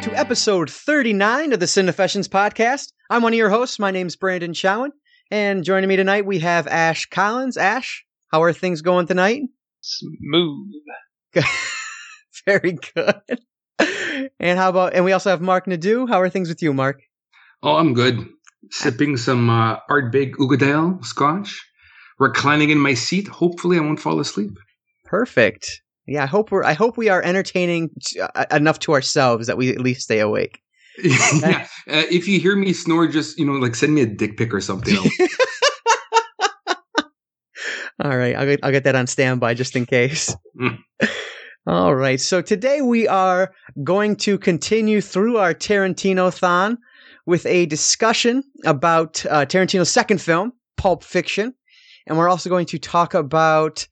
welcome to episode 39 of the Cinefessions podcast. I'm one of your hosts. My name's Branden Chowen, and joining me tonight we have Ashe Collins. Ashe, how are things going tonight? Smooth. Very good. And how about, and we also have Marc Nadeau. How are things with you, Marc? Oh, I'm good. Sipping some uh, Ardbeg Ugadale scotch, reclining in my seat. Hopefully, I won't fall asleep. Perfect. Yeah, I hope we're. I hope we are entertaining t- uh, enough to ourselves that we at least stay awake. yeah. Uh, if you hear me snore, just you know, like send me a dick pic or something. All right, I'll get, I'll get that on standby just in case. Mm. All right, so today we are going to continue through our Tarantinothon with a discussion about uh, Tarantino's second film, Pulp Fiction, and we're also going to talk about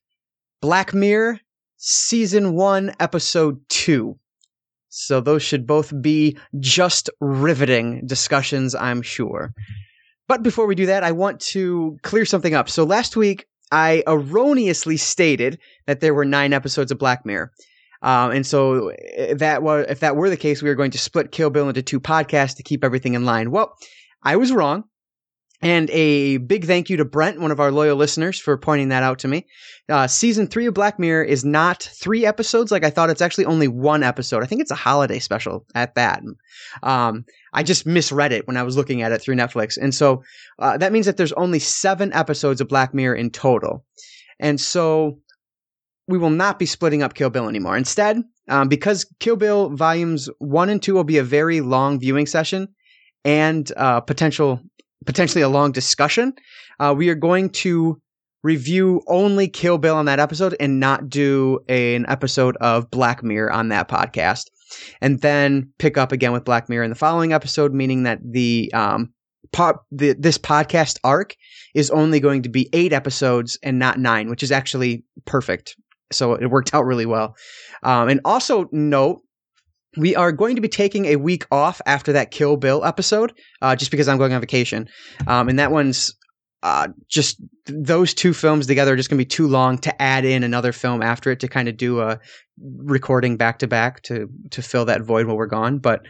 Black Mirror season one, episode two. So those should both be just riveting discussions, I'm sure. But before we do that, I want to clear something up. So last week, I erroneously stated that there were nine episodes of Black Mirror. Um, and so if that was, if that were the case, we were going to split Kill Bill into two podcasts to keep everything in line. Well, I was wrong. And a big thank you to Brent, one of our loyal listeners, for pointing that out to me. Uh, season three of Black Mirror is not three episodes like I thought. It's actually only one episode. I think it's a holiday special at that. Um, I just misread it when I was looking at it through Netflix. And so uh, that means that there's only seven episodes of Black Mirror in total. And so we will not be splitting up Kill Bill anymore. Instead, um, because Kill Bill volumes one and two will be a very long viewing session and uh, potential potentially a long discussion, uh, we are going to review only Kill Bill on that episode and not do a, an episode of Black Mirror on that podcast. And then pick up again with Black Mirror in the following episode, meaning that the um, po- the, this podcast arc is only going to be eight episodes and not nine, which is actually perfect. So it worked out really well. Um, and also note, we are going to be taking a week off after that Kill Bill episode, uh, just because I'm going on vacation. Um, and that one's uh, just those two films together are just going to be too long to add in another film after it to kind of do a recording back to back to to fill that void while we're gone. But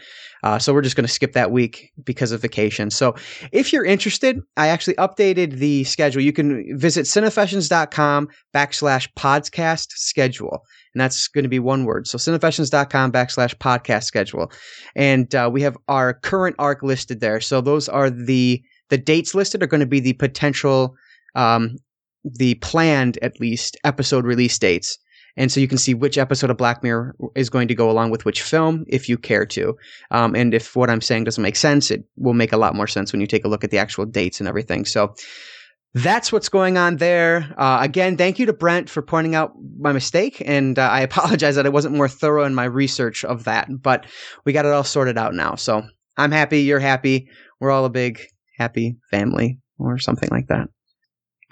uh, so we're just going to skip that week because of vacation. So if you're interested, I actually updated the schedule. You can visit cinefessions.com backslash podcast schedule. And that's going to be one word. So cinefessions.com backslash podcast schedule. And uh, we have our current arc listed there. So those are the the dates listed are going to be the potential um, the planned at least episode release dates. And so you can see which episode of Black Mirror is going to go along with which film if you care to. Um, and if what I'm saying doesn't make sense, it will make a lot more sense when you take a look at the actual dates and everything. So that's what's going on there. Uh, again, thank you to Brent for pointing out my mistake. And uh, I apologize that I wasn't more thorough in my research of that, but we got it all sorted out now. So I'm happy. You're happy. We're all a big happy family or something like that.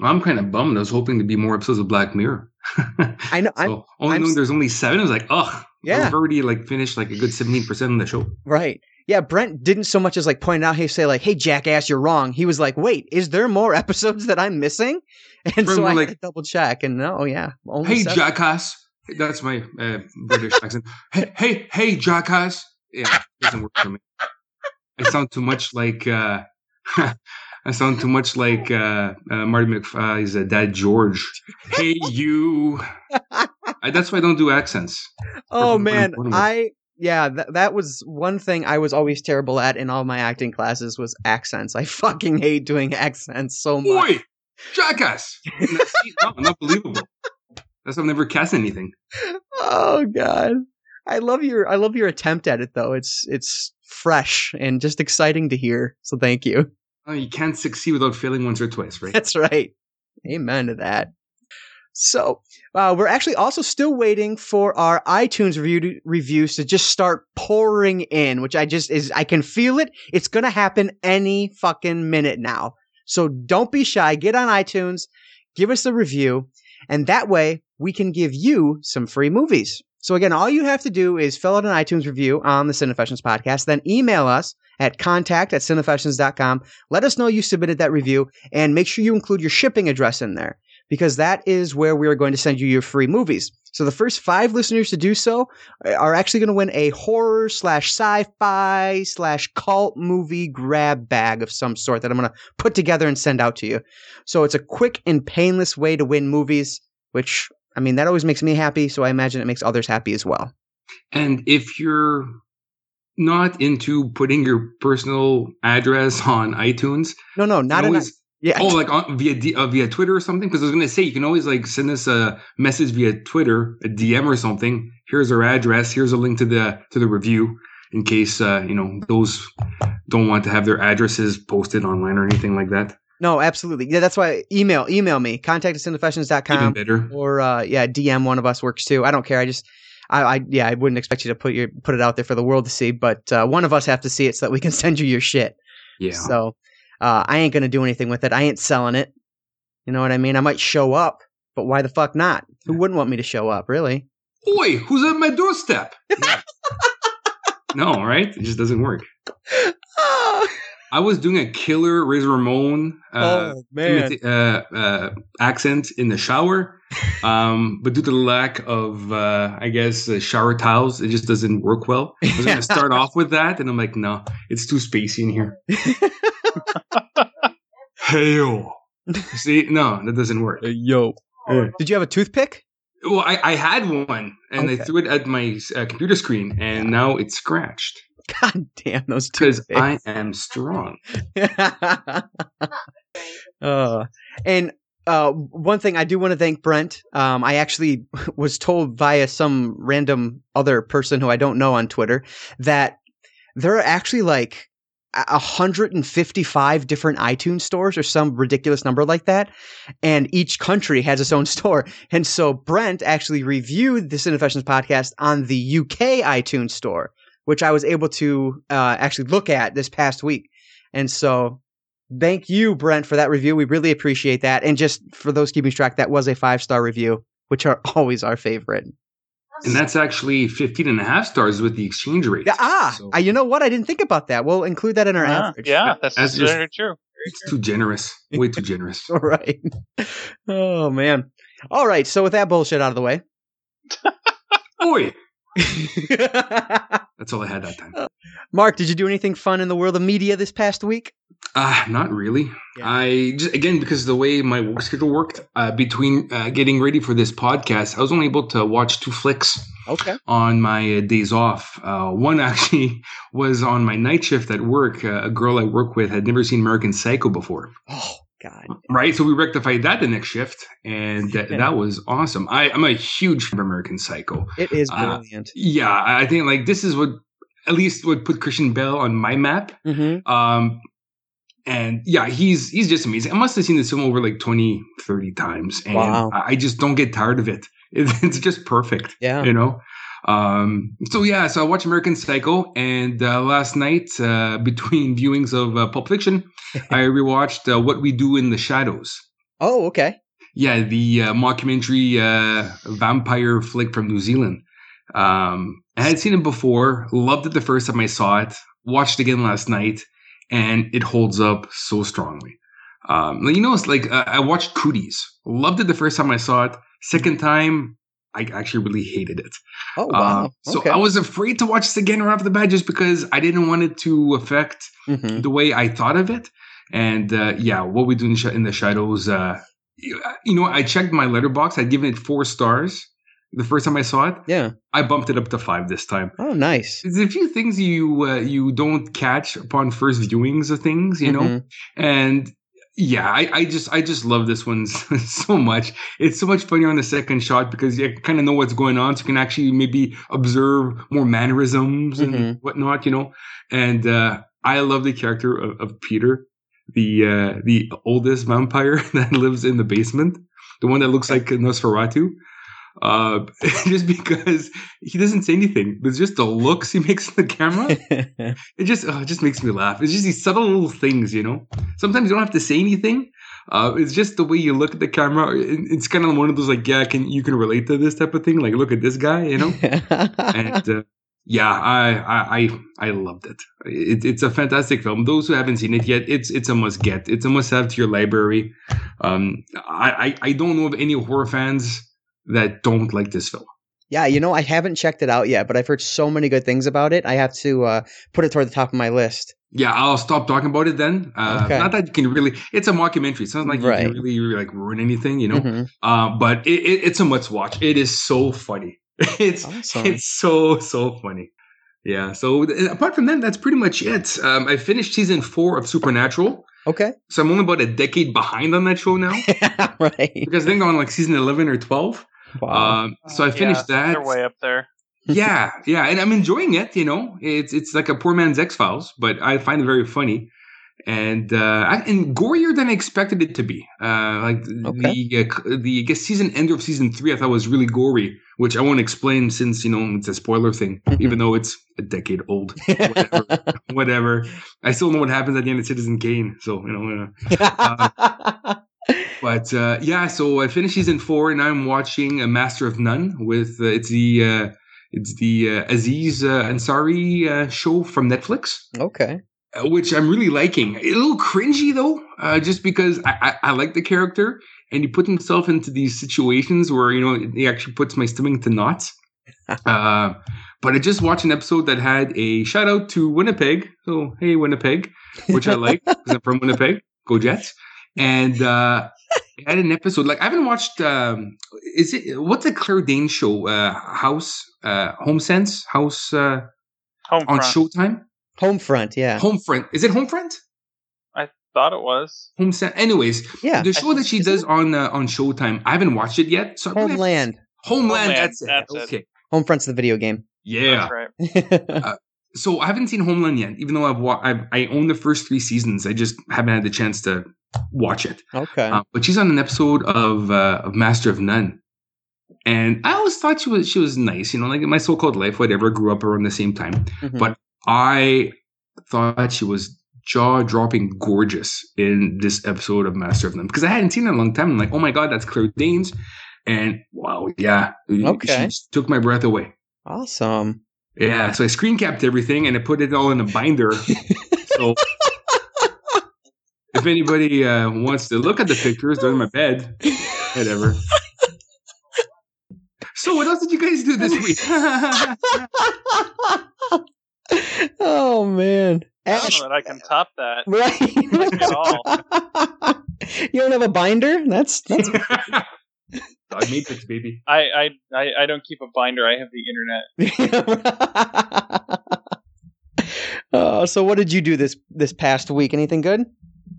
I'm kind of bummed. I was hoping to be more episodes of Black Mirror. I know. so I'm, only I'm knowing there's only seven, I was like, ugh. Yeah. I've already like finished like a good 17% of the show. Right. Yeah, Brent didn't so much as like point out, hey, say like, hey, jackass, you're wrong. He was like, wait, is there more episodes that I'm missing? And Brent so I like- had to double check. And no, yeah, only Hey, seven. jackass. That's my uh, British accent. Hey, hey, hey, jackass. Yeah, doesn't work for me. I sound too much like. Uh, I sound too much like uh, uh, Marty McFly's uh, dad, George. Hey, you. I, that's why I don't do accents. Oh man. I yeah, that that was one thing I was always terrible at in all my acting classes was accents. I fucking hate doing accents so much. Boy, jackass. No, unbelievable. That's why I've never cast anything. Oh god. I love your I love your attempt at it though. It's it's fresh and just exciting to hear. So thank you. Oh, you can't succeed without failing once or twice, right? That's right. Amen to that. So uh, we're actually also still waiting for our iTunes review reviews to just start pouring in, which I just is I can feel it. It's gonna happen any fucking minute now. So don't be shy. Get on iTunes, give us a review, and that way we can give you some free movies. So again, all you have to do is fill out an iTunes review on the Cinefessions podcast, then email us at contact at cinefessions.com. Let us know you submitted that review and make sure you include your shipping address in there because that is where we are going to send you your free movies. So the first five listeners to do so are actually going to win a horror slash sci-fi slash cult movie grab bag of some sort that I'm going to put together and send out to you. So it's a quick and painless way to win movies, which I mean that always makes me happy. So I imagine it makes others happy as well. And if you're not into putting your personal address on iTunes, No, no, not an, always, yeah. oh like on, via uh, via Twitter or something. Because I was gonna say you can always like send us a message via Twitter, a DM or something. Here's our address. Here's a link to the to the review in case uh, you know those don't want to have their addresses posted online or anything like that. no, absolutely. Yeah, that's why email email me. Contact us in Even cinefessions.com better. or uh, yeah, DM one of us works too. I don't care. I just I, I yeah, I wouldn't expect you to put your put it out there for the world to see, but uh, one of us have to see it so that we can send you your shit. Yeah. So uh, I ain't gonna do anything with it. I ain't selling it. You know what I mean? I might show up, but why the fuck not? Who wouldn't want me to show up, really? Oi, who's at my doorstep? Yeah. no, right? It just doesn't work. Oh, I was doing a killer Razor Ramon uh, oh man. imita- uh, uh, accent in the shower, um, but due to the lack of, uh, I guess, uh, shower towels, it just doesn't work well. I was going to start off with that, and I'm like, no, it's too spacey in here. Hail. See, no, that doesn't work. yo. Did you have a toothpick? Well, I, I had one, and Okay. I threw it at my uh, computer screen, and now it's scratched God damn those two. because. I am strong. uh, and uh, one thing I do want to thank Brent. Um, I actually was told via some random other person who I don't know on Twitter that there are actually like a- 155 different iTunes stores or some ridiculous number like that. And each country has its own store. And so Brent actually reviewed the Cinefessions podcast on the UK iTunes store, which I was able to uh, actually look at this past week. And so thank you, Brent, for that review. We really appreciate that. And just for those keeping track, that was a five star review, which are always our favorite. And that's actually 15 and a half stars with the exchange rate. Yeah, ah, So you know what? I didn't think about that. We'll include that in our Yeah, average. yeah, that's, That's just- very true. it's too generous. Way too generous. All right. Oh, man. All right. So, with that bullshit out of the way. Oi! That's all I had that time. Marc, did you do anything fun in the world of media this past week? Ah, not really. Yeah. I just again because the way my work schedule worked uh, between uh, getting ready for this podcast, I was only able to watch two flicks Okay. on my uh, days off. Uh, one actually was on my night shift at work. Uh, a girl I work with had never seen American Psycho before, Oh, God. right? So we rectified that the next shift, and that, that was awesome. I, I'm a huge fan of American Psycho. It is Uh, brilliant. Yeah, I think like this is what at least would put Christian Bale on my map. mm-hmm. Um, and yeah, he's he's just amazing. I must have seen this film over like 20, 30 times, and Wow. I just don't get tired of it. It- It's just perfect, Yeah. you know. Um, so yeah, so I watched American Psycho, and uh, last night uh, between viewings of uh, Pulp Fiction, I rewatched uh, What We Do in the Shadows. Oh, okay. Yeah, the uh, mockumentary uh, vampire flick from New Zealand. Um, I had seen it before, loved it the first time I saw it, watched it again last night, and it holds up so strongly. Um, you know, it's like uh, I watched Cooties, loved it the first time I saw it. Second time, I actually really hated it. Oh, wow. Um, so okay. I was afraid to watch this again right off the bat just because I didn't want it to affect Mhm. the way I thought of it. And uh, yeah, what we do in, sh- in the shadows. Uh, you you know, I checked my Letterboxd. I'd given it four stars the first time I saw it. Yeah. I bumped it up to five this time. Oh, nice. There's a few things you uh, you don't catch upon first viewings of things, you know, Mhm. and yeah, I, I just I just love this one so much. It's so much funnier on the second shot because you kind of know what's going on, so you can actually maybe observe more mannerisms and Mhm. whatnot, you know. And uh, I love the character of, of Peter, the uh, the oldest vampire that lives in the basement, the one that looks like Nosferatu. Uh, just because he doesn't say anything, it's just the looks he makes in the camera. It just oh, it just makes me laugh. It's just these subtle little things, you know. Sometimes you don't have to say anything. Uh, it's just the way you look at the camera. It's kind of one of those like, yeah, can you can relate to this type of thing? Like, look at this guy, you know. and uh, yeah, I, I I I loved it. it. It's a fantastic film. Those who haven't seen it yet, it's it's a must get. It's a must have to your library. Um, I, I I don't know of any horror fans that don't like this film. Yeah, you know, I haven't checked it out yet, but I've heard so many good things about it. I have to uh, put it toward the top of my list. Yeah, I'll stop talking about it then. Uh, Okay. Not that you can really. It's a mockumentary. It's not like you Right. can really, really like ruin anything, you know. Mhm. Uh, but it, it, it's a must watch. It is so funny. It's Awesome. it's so so funny. Yeah. So apart from that, that's pretty much it. Um, I finished season four of Supernatural, Okay. so I'm only about a decade behind on that show now right. because I think I'm on like season eleven or twelve. Wow. Um, so I finished yeah, that. They're way up there. yeah, yeah, and I'm enjoying it. You know, it's it's like a poor man's X Files, but I find it very funny and uh, and gorier than I expected it to be. Uh, like Okay. the uh, the I guess season end of season three, I thought was really gory, which I won't explain since you know it's a spoiler thing, even though it's a decade old. Whatever, whatever. I still know what happens at the end of Citizen Kane, so you know. Uh, but uh, yeah, so I finished season four, and I'm watching a Master of None with uh, it's the uh, it's the uh, Aziz uh, Ansari uh, show from Netflix, okay. uh, which I'm really liking. A little cringy though, uh, just because I, I, I like the character, and he put himself into these situations where you know he actually puts my stomach to knots. uh, but I just watched an episode that had a shout out to Winnipeg. So hey Winnipeg, which I like because I'm from Winnipeg. Go Jets! And uh, it had an episode like I haven't watched. Um, is it what's the Claire Danes show? Uh, House, uh, Home Sense, House uh, Home on front. Showtime. Homefront, yeah. Homefront. Is it Homefront? I thought it was. Home Sense. Anyways, Yeah. the show that she Is does on uh, on Showtime. I haven't watched it yet. So I really Homeland. Homeland. Homeland, That's it. that's it. okay. Homefront's the video game. Yeah. That's right. so I haven't seen Homeland yet, even though I've, wa- I've I own the first three seasons. I just haven't had the chance to watch it. okay. Uh, but she's on an episode of uh, of Master of None, and I always thought she was she was nice. You know, like in my so-called life, whatever. Grew up around the same time. Mhm. but- I thought she was jaw-dropping gorgeous in this episode of Master of None because I hadn't seen her in a long time. I'm like, oh my god, that's Claire Danes, and wow, yeah, Okay. she just took my breath away. awesome. Yeah, so I screen capped everything and I put it all in a binder. so if anybody uh, wants to look at the pictures, they're in my bed. Whatever. So what else did you guys do this week? oh man. I don't know that I can top that. right? you don't have a binder? That's that's Dog Matrix, baby. I, I, I, I don't keep a binder. I have the internet. oh, so what did you do this this past week? Anything good?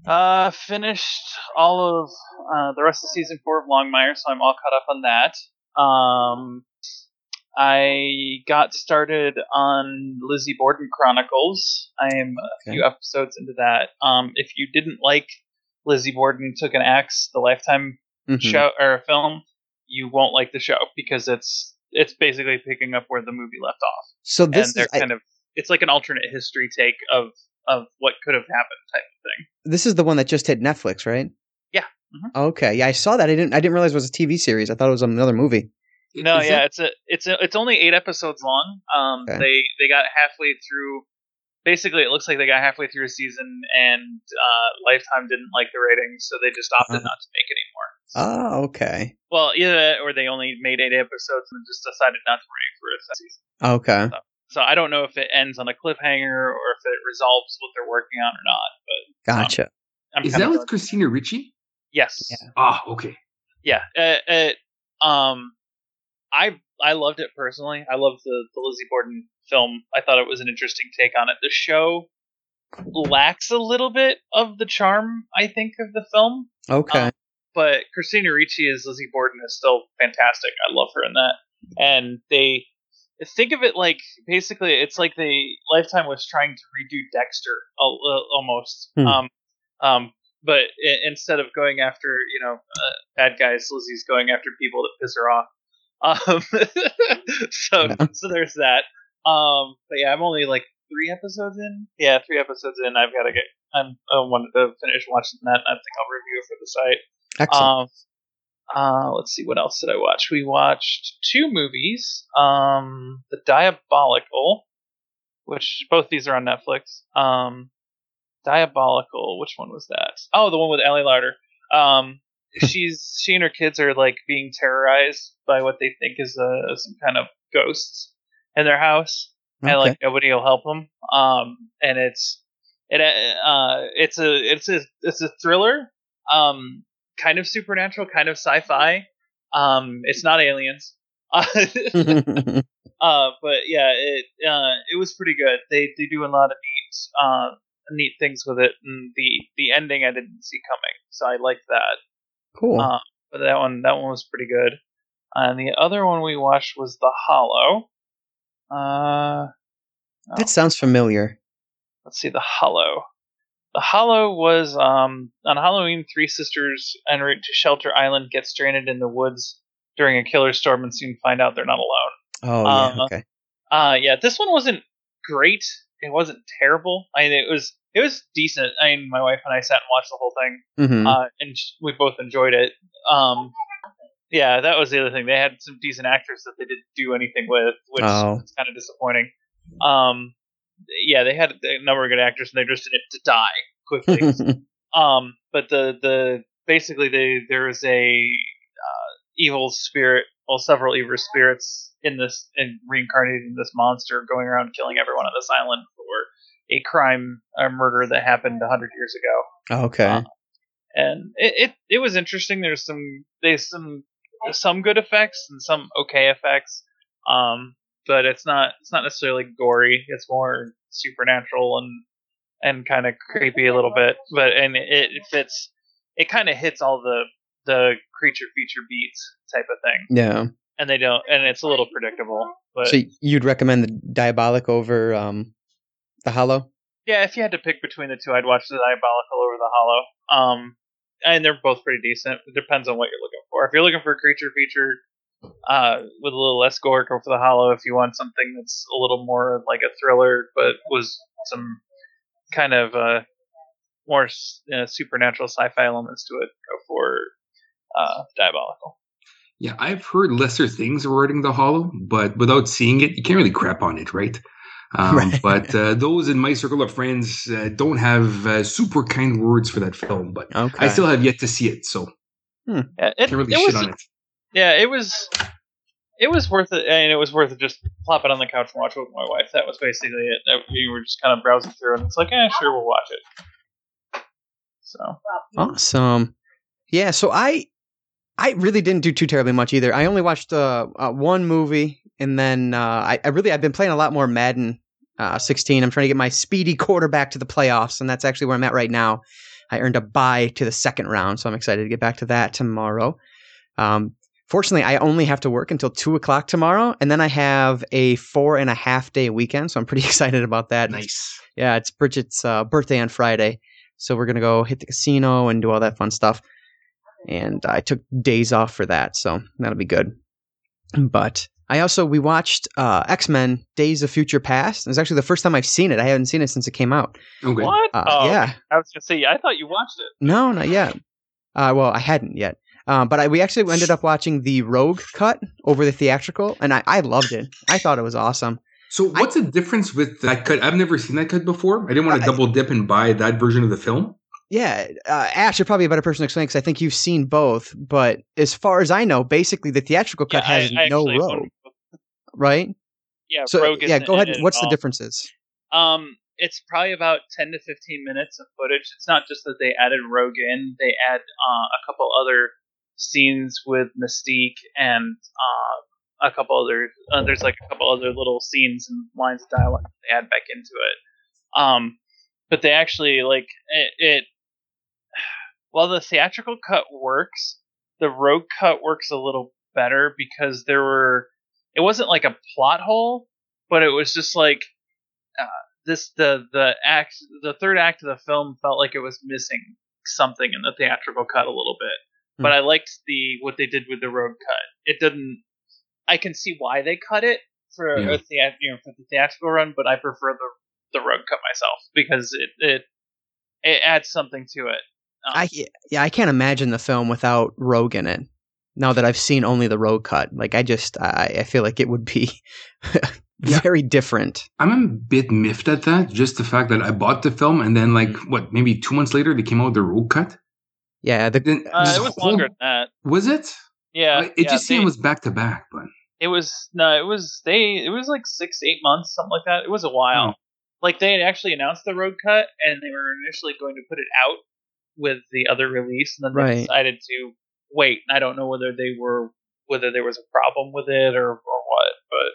Uh, finished all of uh, the rest of season four of Longmire, so I'm all caught up on that. Um, I got started on Lizzie Borden Chronicles. I am a Okay. few episodes into that. Um, if you didn't like Lizzie Borden Took an Axe, the Lifetime Mhm. show or film, you won't like the show because it's it's basically picking up where the movie left off, So and this they're is I- kind of it's like an alternate history take of of what could have happened type of thing. this is the one that just hit Netflix, right? Yeah. Mhm. Okay. Yeah, I saw that. I didn't. I didn't realize it was a TV series. I thought it was another movie. No, Is yeah, that- it's a it's a, it's only eight episodes long. Um, Okay. they they got halfway through. Basically, it looks like they got halfway through a season, and uh, Lifetime didn't like the ratings, so they just opted Oh. not to make it anymore. Oh, okay. Well, either that, or they only made eight episodes and just decided not to renew for a second season. Okay. So I don't know if it ends on a cliffhanger or if it resolves what they're working on or not. But Gotcha. I'm Is that with glad- Christina Ricci? Yes. Yeah. Ah, okay. yeah uh, uh, um i i loved it personally i loved the, the lizzie borden film i thought it was an interesting take on it the show lacks a little bit of the charm i think of the film Okay. Um, but christina ricci as lizzie borden is still fantastic i love her in that and they think of it like basically it's like the lifetime was trying to redo dexter almost Hmm. um um but I- instead of going after you know uh, bad guys lizzie's going after people that piss her off um so Yeah. so there's that um but yeah i'm only like three episodes in yeah three episodes in i've got to get I'm, i wanted to finish watching that and i think i'll review it for the site Excellent. um, uh, let's see, what else did I watch? We watched two movies. Um, The Diabolical, which both these are on Netflix. Um, Diabolical, which one was that? Oh, the one with Ali Larter. Um, she's she and her kids are like being terrorized by what they think is a some kind of ghosts in their house, and like nobody will help them. Um, and it's it uh it's a it's a it's a thriller, um, kind of supernatural, kind of sci-fi. Um, it's not aliens. Uh, but yeah, it uh, it was pretty good. They they do a lot of neat uh, neat things with it, and the the ending I didn't see coming, so I liked that. cool. Uh, but that one that one was pretty good. And the other one we watched was The Hollow. Uh, that sounds familiar. let's see, The Hollow. The Hollow was um, on Halloween. Three sisters en route to Shelter Island get stranded in the woods during a killer storm and soon find out they're not alone. Oh yeah. Uh, Okay. Uh, yeah, this one wasn't great. It wasn't terrible. I mean, it was it was decent. I mean, my wife and I sat and watched the whole thing, hmm uh, and we both enjoyed it. Um, yeah, that was the other thing. They had some decent actors that they didn't do anything with, which Oh. was kind of disappointing. Um, yeah, they had a number of good actors, and they're just in it to die quickly. Um, but the the basically they there is a uh, evil spirit, well, several evil spirits in this and reincarnated in this monster, going around killing everyone on this island for a crime, a murder that happened a hundred years ago. okay. Uh, And it, it it was interesting. There's some there's some some good effects and some okay effects. Um, but it's not it's not necessarily gory. It's more supernatural and and kind of creepy a little bit. But and it, it fits. It kind of hits all the the creature feature beats type of thing, yeah. and they don't. And it's a little predictable. But So you'd recommend the Diabolic over um, the Hollow? yeah, if you had to pick between the two, I'd watch the Diabolical over the Hollow. Um, and they're both pretty decent. It depends on what you're looking for. If you're looking for a creature feature uh, with a little less gore, go for the Hollow. If you want something that's a little more like a thriller, but was some kind of uh, more uh, supernatural sci-fi elements to it, go for uh, Diabolical. Yeah, I've heard lesser things regarding the Hollow, but without seeing it, you can't really crap on it, right? Um, Right. But uh, those in my circle of friends uh, don't have uh, super kind words for that film. But Okay. I still have yet to see it, so Yeah, it, can't really it shit was on it. Yeah, it was. It was worth it, and it was worth it. Just plop it on the couch and watch it with my wife. That was basically it. We were just kind of browsing through, and it's like, eh, sure, we'll watch it. So Awesome. Yeah, so I I really didn't do too terribly much either. I only watched uh, uh, one movie, and then uh, I, I really I've been playing a lot more Madden uh, 16. I'm trying to get my speedy quarterback to the playoffs, and that's actually where I'm at right now. I earned a bye to the second round, so I'm excited to get back to that tomorrow. Um, fortunately, I only have to work until two o'clock tomorrow, and then I have a four and a half day weekend, so I'm pretty excited about that. Nice. Yeah, it's Bridget's uh, birthday on Friday, so we're gonna go hit the casino and do all that fun stuff. And I took days off for that, so that'll be good. But I also we watched uh, X Men: Days of Future Past. It was actually the first time I've seen it. I haven't seen it since it came out. Okay. what? Uh, oh, yeah, I was gonna say, I thought you watched it. no, not yet. Uh, well, I hadn't yet. Um, but I, we actually ended up watching the Rogue cut over the theatrical, and I, I loved it. I thought it was awesome. So what's the difference with that cut? I've never seen that cut before. I didn't want I- to double dip and buy that version of the film. Yeah, uh, Ashe, you're probably a better person to explain because I think you've seen both. But as far as I know, basically the theatrical cut Yeah, has I no rogue, right? Yeah, So Rogue yeah, go ahead. it at What's the differences? Um, it's probably about ten to fifteen minutes of footage. It's not just that they added Rogue in; they add uh, a couple other scenes with Mystique and uh, a couple other. Uh, there's like a couple other little scenes and lines of dialogue they add back into it. Um, but they actually like it. it while the theatrical cut works, the Rogue cut works a little better because there were. It wasn't like a plot hole, but it was just like this the the act the third act of the film felt like it was missing something in the theatrical cut a little bit. Hmm. But I liked the what they did with the Rogue cut. It didn't. I can see why they cut it for Yeah. a thea- you know for the theatrical run, but I prefer the the Rogue cut myself because it it it adds something to it. Um, I yeah, I can't imagine the film without Rogue in it. Now that I've seen only the Rogue cut, like I just I, I feel like it would be Yeah. very different. I'm a bit miffed at that. Just the fact that I bought the film and then, like, what, maybe two months later, they came out with the Rogue cut. Yeah, the Uh, it was whole- longer than that. Was it? Yeah, it yeah, just they- seemed it was back to back, but It was no, it was they. It was like six, eight months, something like that. It was a while. Oh. Like they had actually announced the Rogue cut, and they were initially going to put it out with the other release, and then they Right. decided to wait. I don't know whether they were whether there was a problem with it or or what, but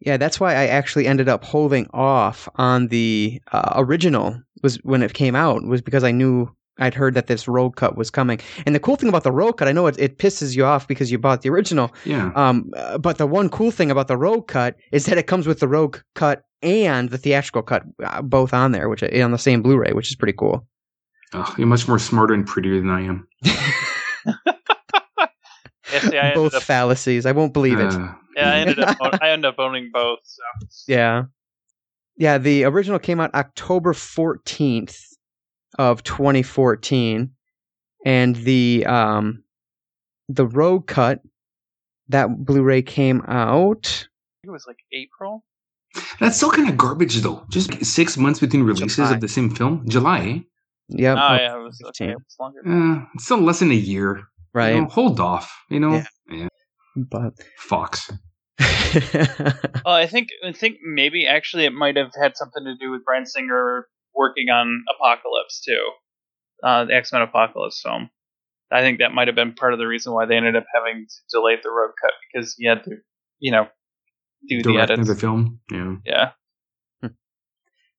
Yeah, that's why I actually ended up holding off on the uh, original was when it came out was because I knew I'd heard that this Rogue cut was coming. And the cool thing about the Rogue cut, I know it, it pisses you off because you bought the original. yeah. Um, uh, but the one cool thing about the Rogue cut is that it comes with the Rogue cut and the theatrical cut uh, both on there, which on the same Blu-ray, which is pretty cool. Oh, you're much more smarter and prettier than I am. yeah, see, I both ended up, fallacies. I won't believe it. Uh, yeah, I ended up I ended up owning both. So Yeah. Yeah, the original came out October 14th of 2014 and the um the Rogue cut that Blu-ray came out I think it was like April. that's still kind of garbage, though. Just six months between releases July. of the same film. July. eh? Yep. oh yeah, it was okay. 15. It was longer. Uh, it's still less than a year. You right. know, hold off. You know. Yeah. Yeah. But Fox. Oh, I think I think maybe actually it might have had something to do with Bryan Singer working on Apocalypse too, uh, the X Men Apocalypse film. I think that might have been part of the reason why they ended up having to delay the Rogue cut because he had to, you know, do the Directing edits. the film. Yeah. yeah,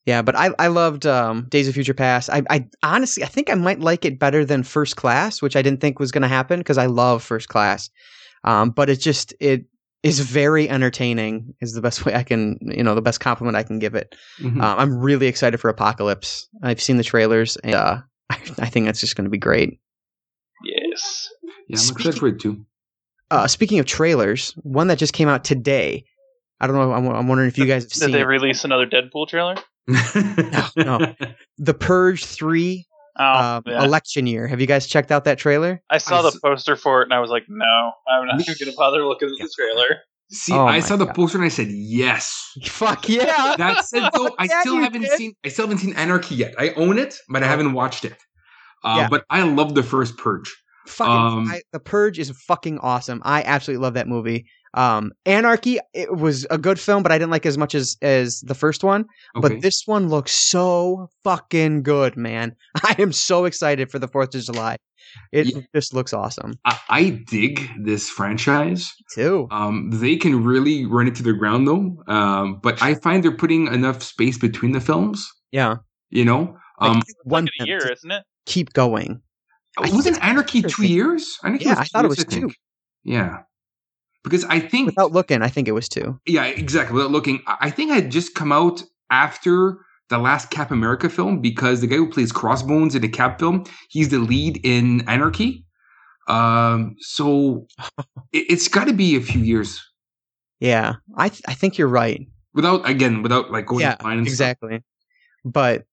yeah, but I I loved um Days of Future Past. I I honestly I think I might like it better than First Class, which I didn't think was going to happen because I love First Class. Um but it just it is very entertaining is the best way I can, you know, the best compliment I can give it. Mhm. Um, I'm really excited for Apocalypse. I've seen the trailers, and uh, I, I think that's just going to be great. yes. yeah, I'm excited for it too. Uh, speaking of trailers, one that just came out today. I don't know. I'm, I'm wondering if you guys have Did seen they it. release another Deadpool trailer? no. the Purge Three Oh, um, yeah. election year. Have you guys checked out that trailer? I saw I the s- poster for it and I was like, no, I'm not even going to bother looking at the trailer. See, Oh I saw the God. poster and I said yes. Fuck yeah! That said, though, I Yeah, still haven't did. seen. I still haven't seen Anarchy yet. I own it, but I haven't watched it. Uh, Yeah. But I love the first Purge. fucking, Um, I, the Purge is fucking awesome. I absolutely love that movie. Um, Anarchy it was a good film, but I didn't like it as much as as the first one. Okay. But this one looks so fucking good, man. I am so excited for the Fourth of July. It Yeah. just looks awesome I, I dig this franchise. too. Um, they can really run it to the ground, though. Um, but I find they're putting enough space between the films. Yeah, You know, like, um, one Like a year, isn't it? keep going. I wasn't Anarchy two interesting. years? Anarchy Yeah, was I two thought it was think. two. Yeah, because I think Without looking, I think it was two. Yeah, exactly. Without looking, I think I had just come out after the last Cap America film because the guy who plays Crossbones in the Cap film, he's the lead in Anarchy. Um, so it, it's got to be a few years Yeah, I th- I think you're right. without again without like going yeah, blind and stuff. exactly. But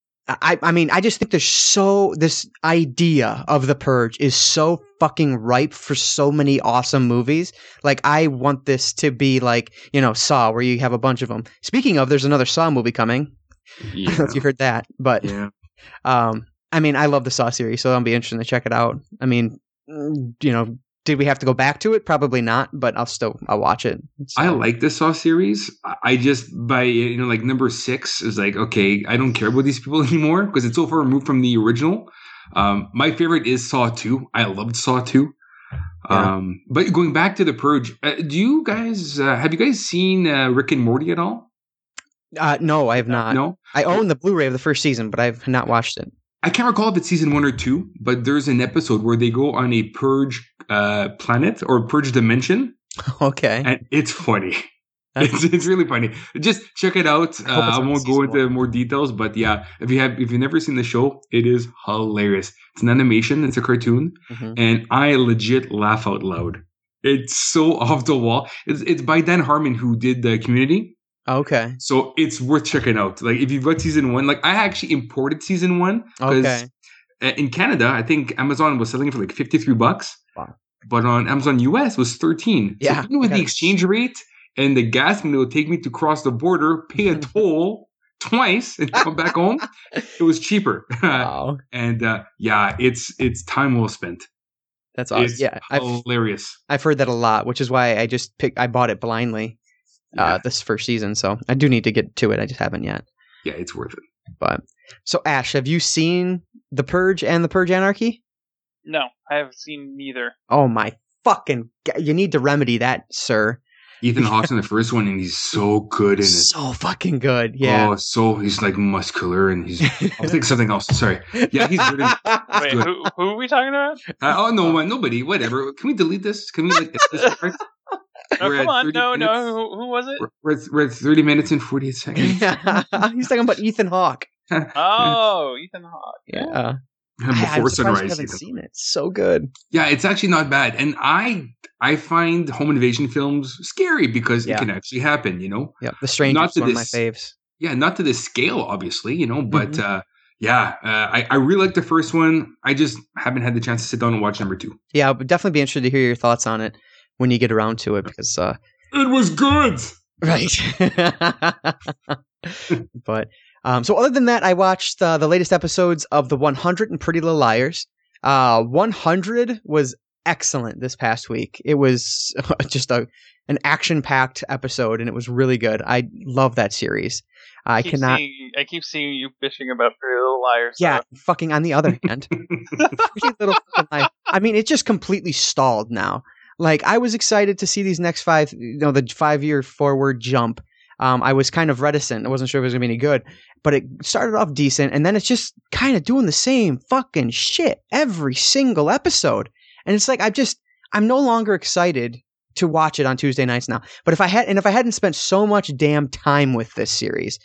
I I mean I just think there's so this idea of the purge is so fucking ripe for so many awesome movies. Like I want this to be like you know Saw where you have a bunch of them. Speaking of, there's another Saw movie coming. I don't know if you heard that, but yeah. um, I mean I love the Saw series, so I'll be interested to check it out. I mean, mm, you know. Did we have to go back to it? Probably not, but I'll still I'll watch it. I like the Saw series. I- I just by you know like number six is like okay, I don't care about these people anymore because it's so far removed from the original. Um, my favorite is Saw two. I loved Saw two. Yeah. Um, but going back to the Purge, uh, do you guys uh, have you guys seen uh, Rick and Morty at all? Uh, no, I have not. no, I own the Blu-ray of the first season, but I've not watched it. I can't recall if it's season one or two. But there's an episode where they go on a Purge uh, planet or Purge dimension, Okay. and it's funny. It's, it's really funny. Just check it out. Uh, I won't go into more details, but yeah, if you have if you've never seen the show, it is hilarious. It's an animation. It's a cartoon, Mhm. and I legit laugh out loud. It's so off the wall. It's it's by Dan Harmon who did the Community, Okay. so it's worth checking out. Like if you've got season one, like I actually imported season one because Okay. in Canada, I think Amazon was selling it for like fifty three bucks, Wow. but on Amazon US was thirteen. Yeah, so even with the exchange rate and the gas money it will take me to cross the border, pay a toll twice and come back home. It was cheaper, Wow, and uh, yeah, it's it's time well spent. that's awesome. It's Yeah, I've hilarious. I've heard that a lot, which is why I just picked. I bought it blindly uh, Yeah, this first season, so I do need to get to it. I just haven't yet. yeah, it's worth it. But so Ashe, have you seen The Purge and The Purge Anarchy? No, I have seen neither. Oh my fucking! g- You need to remedy that, sir. Ethan Hawke's in the first one, and he's so good in it. So fucking good. Yeah. Oh, so he's like muscular, and he's. I was thinking something else. Sorry. Yeah, he's good. In, Wait, good. who, who are we talking about? uh, oh no, man, nobody. Whatever. Can we delete this? Can we like? this part? No, We're come on. No, minutes. no. Who, who was it? We're, we're, at, we're at thirty minutes and forty eight seconds. He's talking about Ethan Hawke. Oh, Ethan Hawke. Yeah. I, Before you sunrise. haven't Ethan. seen it. So good. Yeah, it's actually not bad, and I I find home invasion films scary because Yeah. it can actually happen. You know. Yep. The Strange Not is to one of my faves. yeah, not to this scale, obviously, you know, but Mm-hmm. uh, yeah, uh, I, I really like the first one. I just haven't had the chance to sit down and watch number two. Yeah, I would definitely be interested to hear your thoughts on it when you get around to it because uh It was good. Right. but um, so other than that, I watched uh, the latest episodes of the 100 and Pretty Little Liars. Uh, 100 was excellent this past week. It was just a an action packed episode, and it was really good. I love that series. I keep cannot. Seeing, I keep seeing you bitching about Pretty Little Liars. Yeah, fucking on the other hand, Pretty Little Liars. I mean, it just completely stalled now. Like I was excited to see these next five, you know, the five year forward jump. Um, I was kind of reticent. I wasn't sure if it was gonna be any good, but it started off decent, and then it's just kind of doing the same fucking shit every single episode. And it's like I just I'm no longer excited to watch it on Tuesday nights now. But if I had and if I hadn't spent so much damn time with this series,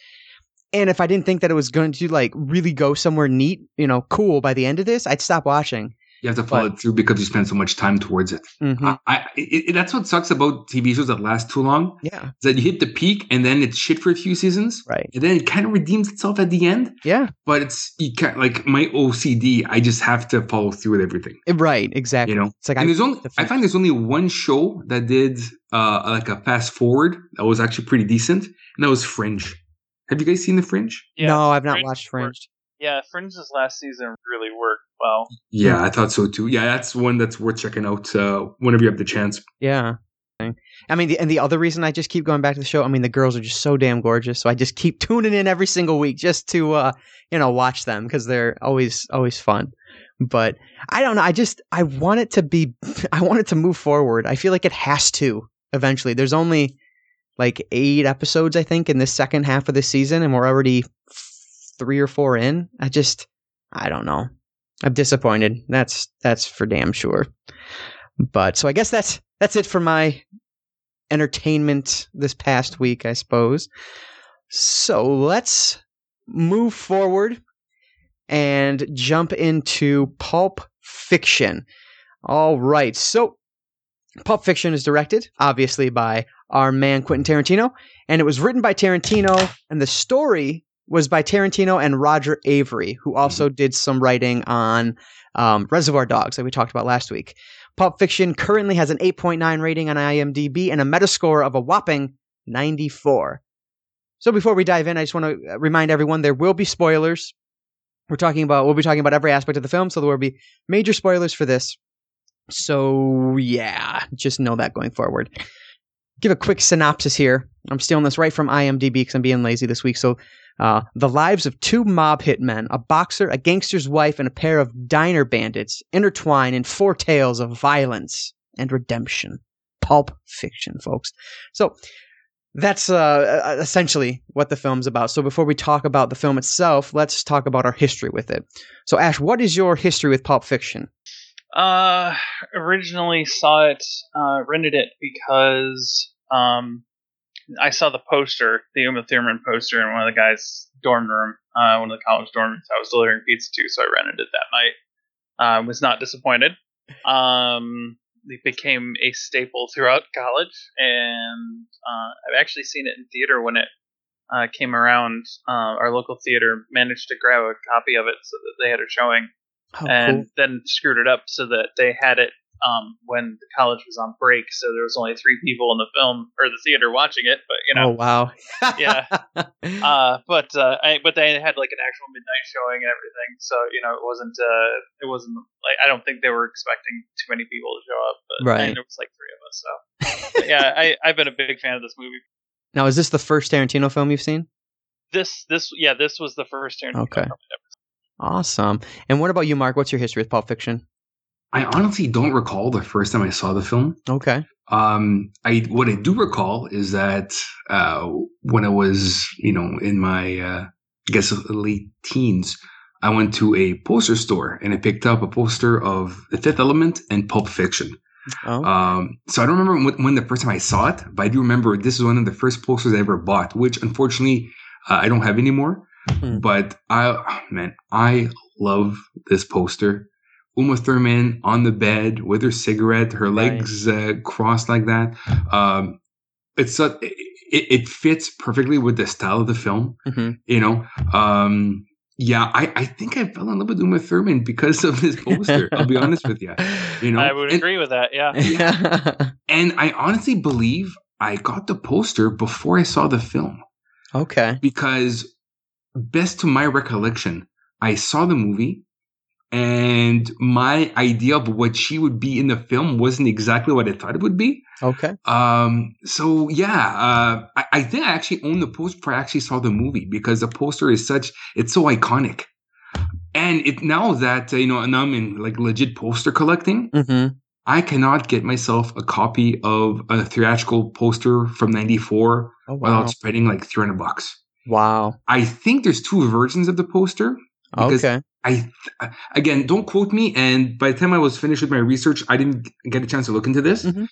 and if I didn't think that it was going to like really go somewhere neat, you know, cool by the end of this, I'd stop watching. You have to follow it through because you spend so much time towards it. Mhm. I, I it, it- that's what sucks about TV shows that last too long. Yeah. Is that you hit the peak and then it's shit for a few seasons, Right. and then it kind of redeems itself at the end. Yeah. But it's you can't like my OCD. I just have to follow through with everything. Right. Exactly. You know, it's like and I, there's only the I find there's only one show that did uh like a fast forward that was actually pretty decent, and that was Fringe. Have you guys seen the Fringe? Yeah, no, I've not Fringe watched worked. Fringe. Yeah, Fringe's last season really worked well. Yeah, I thought so too. Yeah, that's one that's worth checking out uh, whenever you have the chance. Yeah. I mean, the, and the other reason I just keep going back to the show, I mean, the girls are just so damn gorgeous, so I just keep tuning in every single week just to, uh, you know, watch them because they're always, always fun. But I don't know. I just, I want it to be, I want it to move forward. I feel like it has to eventually. There's only like eight episodes, I think, in this second half of the season, and we're already three or four in. I just, I don't know. I'm disappointed. That's, that's for damn sure. But so I guess that's that's it for my entertainment this past week, I suppose. So let's move forward and jump into Pulp Fiction. All right. So Pulp Fiction is directed, obviously, by our man Quentin Tarantino, and it was written by Tarantino, and the story was by Tarantino and Roger Avary, who also did some writing on um, Reservoir Dogs, like we talked about last week. Pulp Fiction currently has an 8.9 rating on IMDb and a Metascore of a whopping 94. So before we dive in, I just want to remind everyone there will be spoilers. We're talking about we'll be talking about every aspect of the film, so there will be major spoilers for this. So yeah, just know that going forward. Give a quick synopsis here. I'm stealing this right from IMDb because I'm being lazy this week. So, uh, the lives of two mob hitmen, a boxer, a gangster's wife, and a pair of diner bandits intertwine in four tales of violence and redemption. Pulp fiction, folks. So, that's uh, essentially what the film's about. So, before we talk about the film itself, let's talk about our history with it. So, Ashe, what is your history with Pulp Fiction? Uh, originally saw it, uh, rented it because um, I saw the poster, the Uma Thurman poster, in one of the guys' dorm room, uh, one of the college dorms I was delivering pizza to, so I rented it that night. Uh, was not disappointed. Um, it became a staple throughout college, and uh, I've actually seen it in theater when it uh, came around. Uh, our local theater managed to grab a copy of it so that they had a showing Oh, and then screwed it up so that they had it um, when the college was on break, so there was only three people in the film or the theater watching it. But you know, Oh wow. Yeah. uh, but uh, I, but they had like an actual midnight showing and everything, so you know it wasn't uh, it wasn't like I don't think they were expecting too many people to show up, but Right. and there was like three of us, so But yeah, I I've been a big fan of this movie. now, is this the first Tarantino film you've seen? This this yeah this was the first Tarantino Okay. film I'd ever Awesome. And what about you, Marc? What's your history with Pulp Fiction? I honestly don't recall the first time I saw the film. Okay. Um, I what I do recall is that uh, when I was, you know, in my, uh, I guess, late teens, I went to a poster store and I picked up a poster of The Fifth Element and Pulp Fiction. Oh. Um, so I don't remember when, when the first time I saw it, but I do remember this is one of the first posters I ever bought, which unfortunately uh, I don't have anymore. Hmm. But I, oh, man, I love this poster. Uma Thurman on the bed with her cigarette, her Right. legs uh, crossed like that. Um, it's a, it, it fits perfectly with the style of the film. hmm You know, um, yeah, I, I think I fell in love with Uma Thurman because of this poster. I'll be honest with you. You know, I would And- agree with that. Yeah. and I honestly believe I got the poster before I saw the film okay. because, best to my recollection, I saw the movie and my idea of what she would be in the film wasn't exactly what I thought it would be. Okay. Um, so yeah, uh, I, I think I actually own the poster before I actually saw the movie because the poster is such, it's so iconic. And it now that, uh, you know, and I'm in like legit poster collecting, hmm I cannot get myself a copy of a theatrical poster from 94 Oh wow. without spending like 300 bucks. Wow. I think there's two versions of the poster. Because Okay. I, again, don't quote me. And by the time I was finished with my research, I didn't get a chance to look into this. Mhm.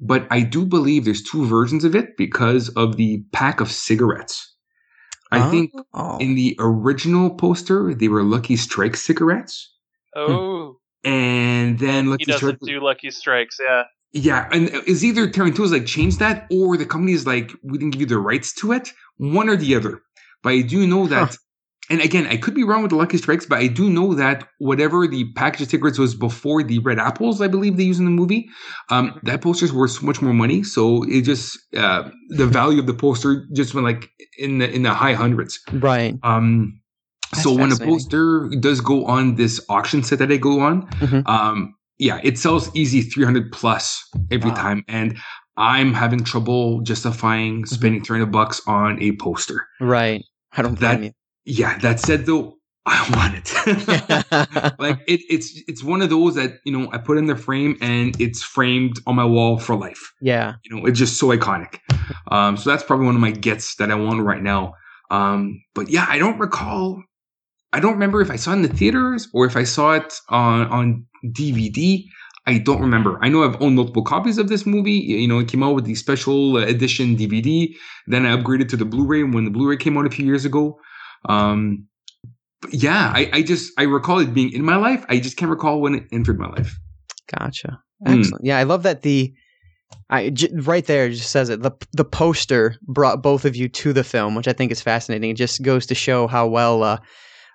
But I do believe there's two versions of it because of the pack of cigarettes. I Oh. think in the original poster, they were Lucky Strike cigarettes. Oh, And then Lucky Strike. doesn't do Lucky Strikes. Yeah. Yeah, and it's either Tarantino's like changed that, or the company is like we didn't give you the rights to it. One or the other. But I do know that, Huh. And again, I could be wrong with the Lucky Strikes, but I do know that whatever the package of cigarettes was before the red apples, I believe they use in the movie, um, that poster's worth so much more money. So it just uh, the value of the poster just went like in the in the high hundreds. Right. Um, so when a poster does go on this auction set that I go on, Mhm. um, yeah, it sells easy 300 plus every Wow. time. And I'm having trouble justifying Mm-hmm. spending 300 bucks on a poster. Right. I don't That- blame Yeah, that said though, I want it. like it, it's it's one of those that you know I put in the frame and it's framed on my wall for life. yeah. You know, it's just so iconic. Um, so that's probably one of my gets that I want right now. Um, but yeah, I don't recall. I don't remember if I saw it in the theaters or if I saw it on on DVD. I don't remember. I know I've owned multiple copies of this movie. You know, it came out with the special edition DVD. Then I upgraded to the Blu-ray when the Blu-ray came out a few years ago. Um, yeah, I, I just I recall it being in my life. I just can't recall when it entered my life. Gotcha. Hmm. Excellent. Yeah, I love that the I j- right there just says it. The the poster brought both of you to the film, which I think is fascinating. It just goes to show how well uh,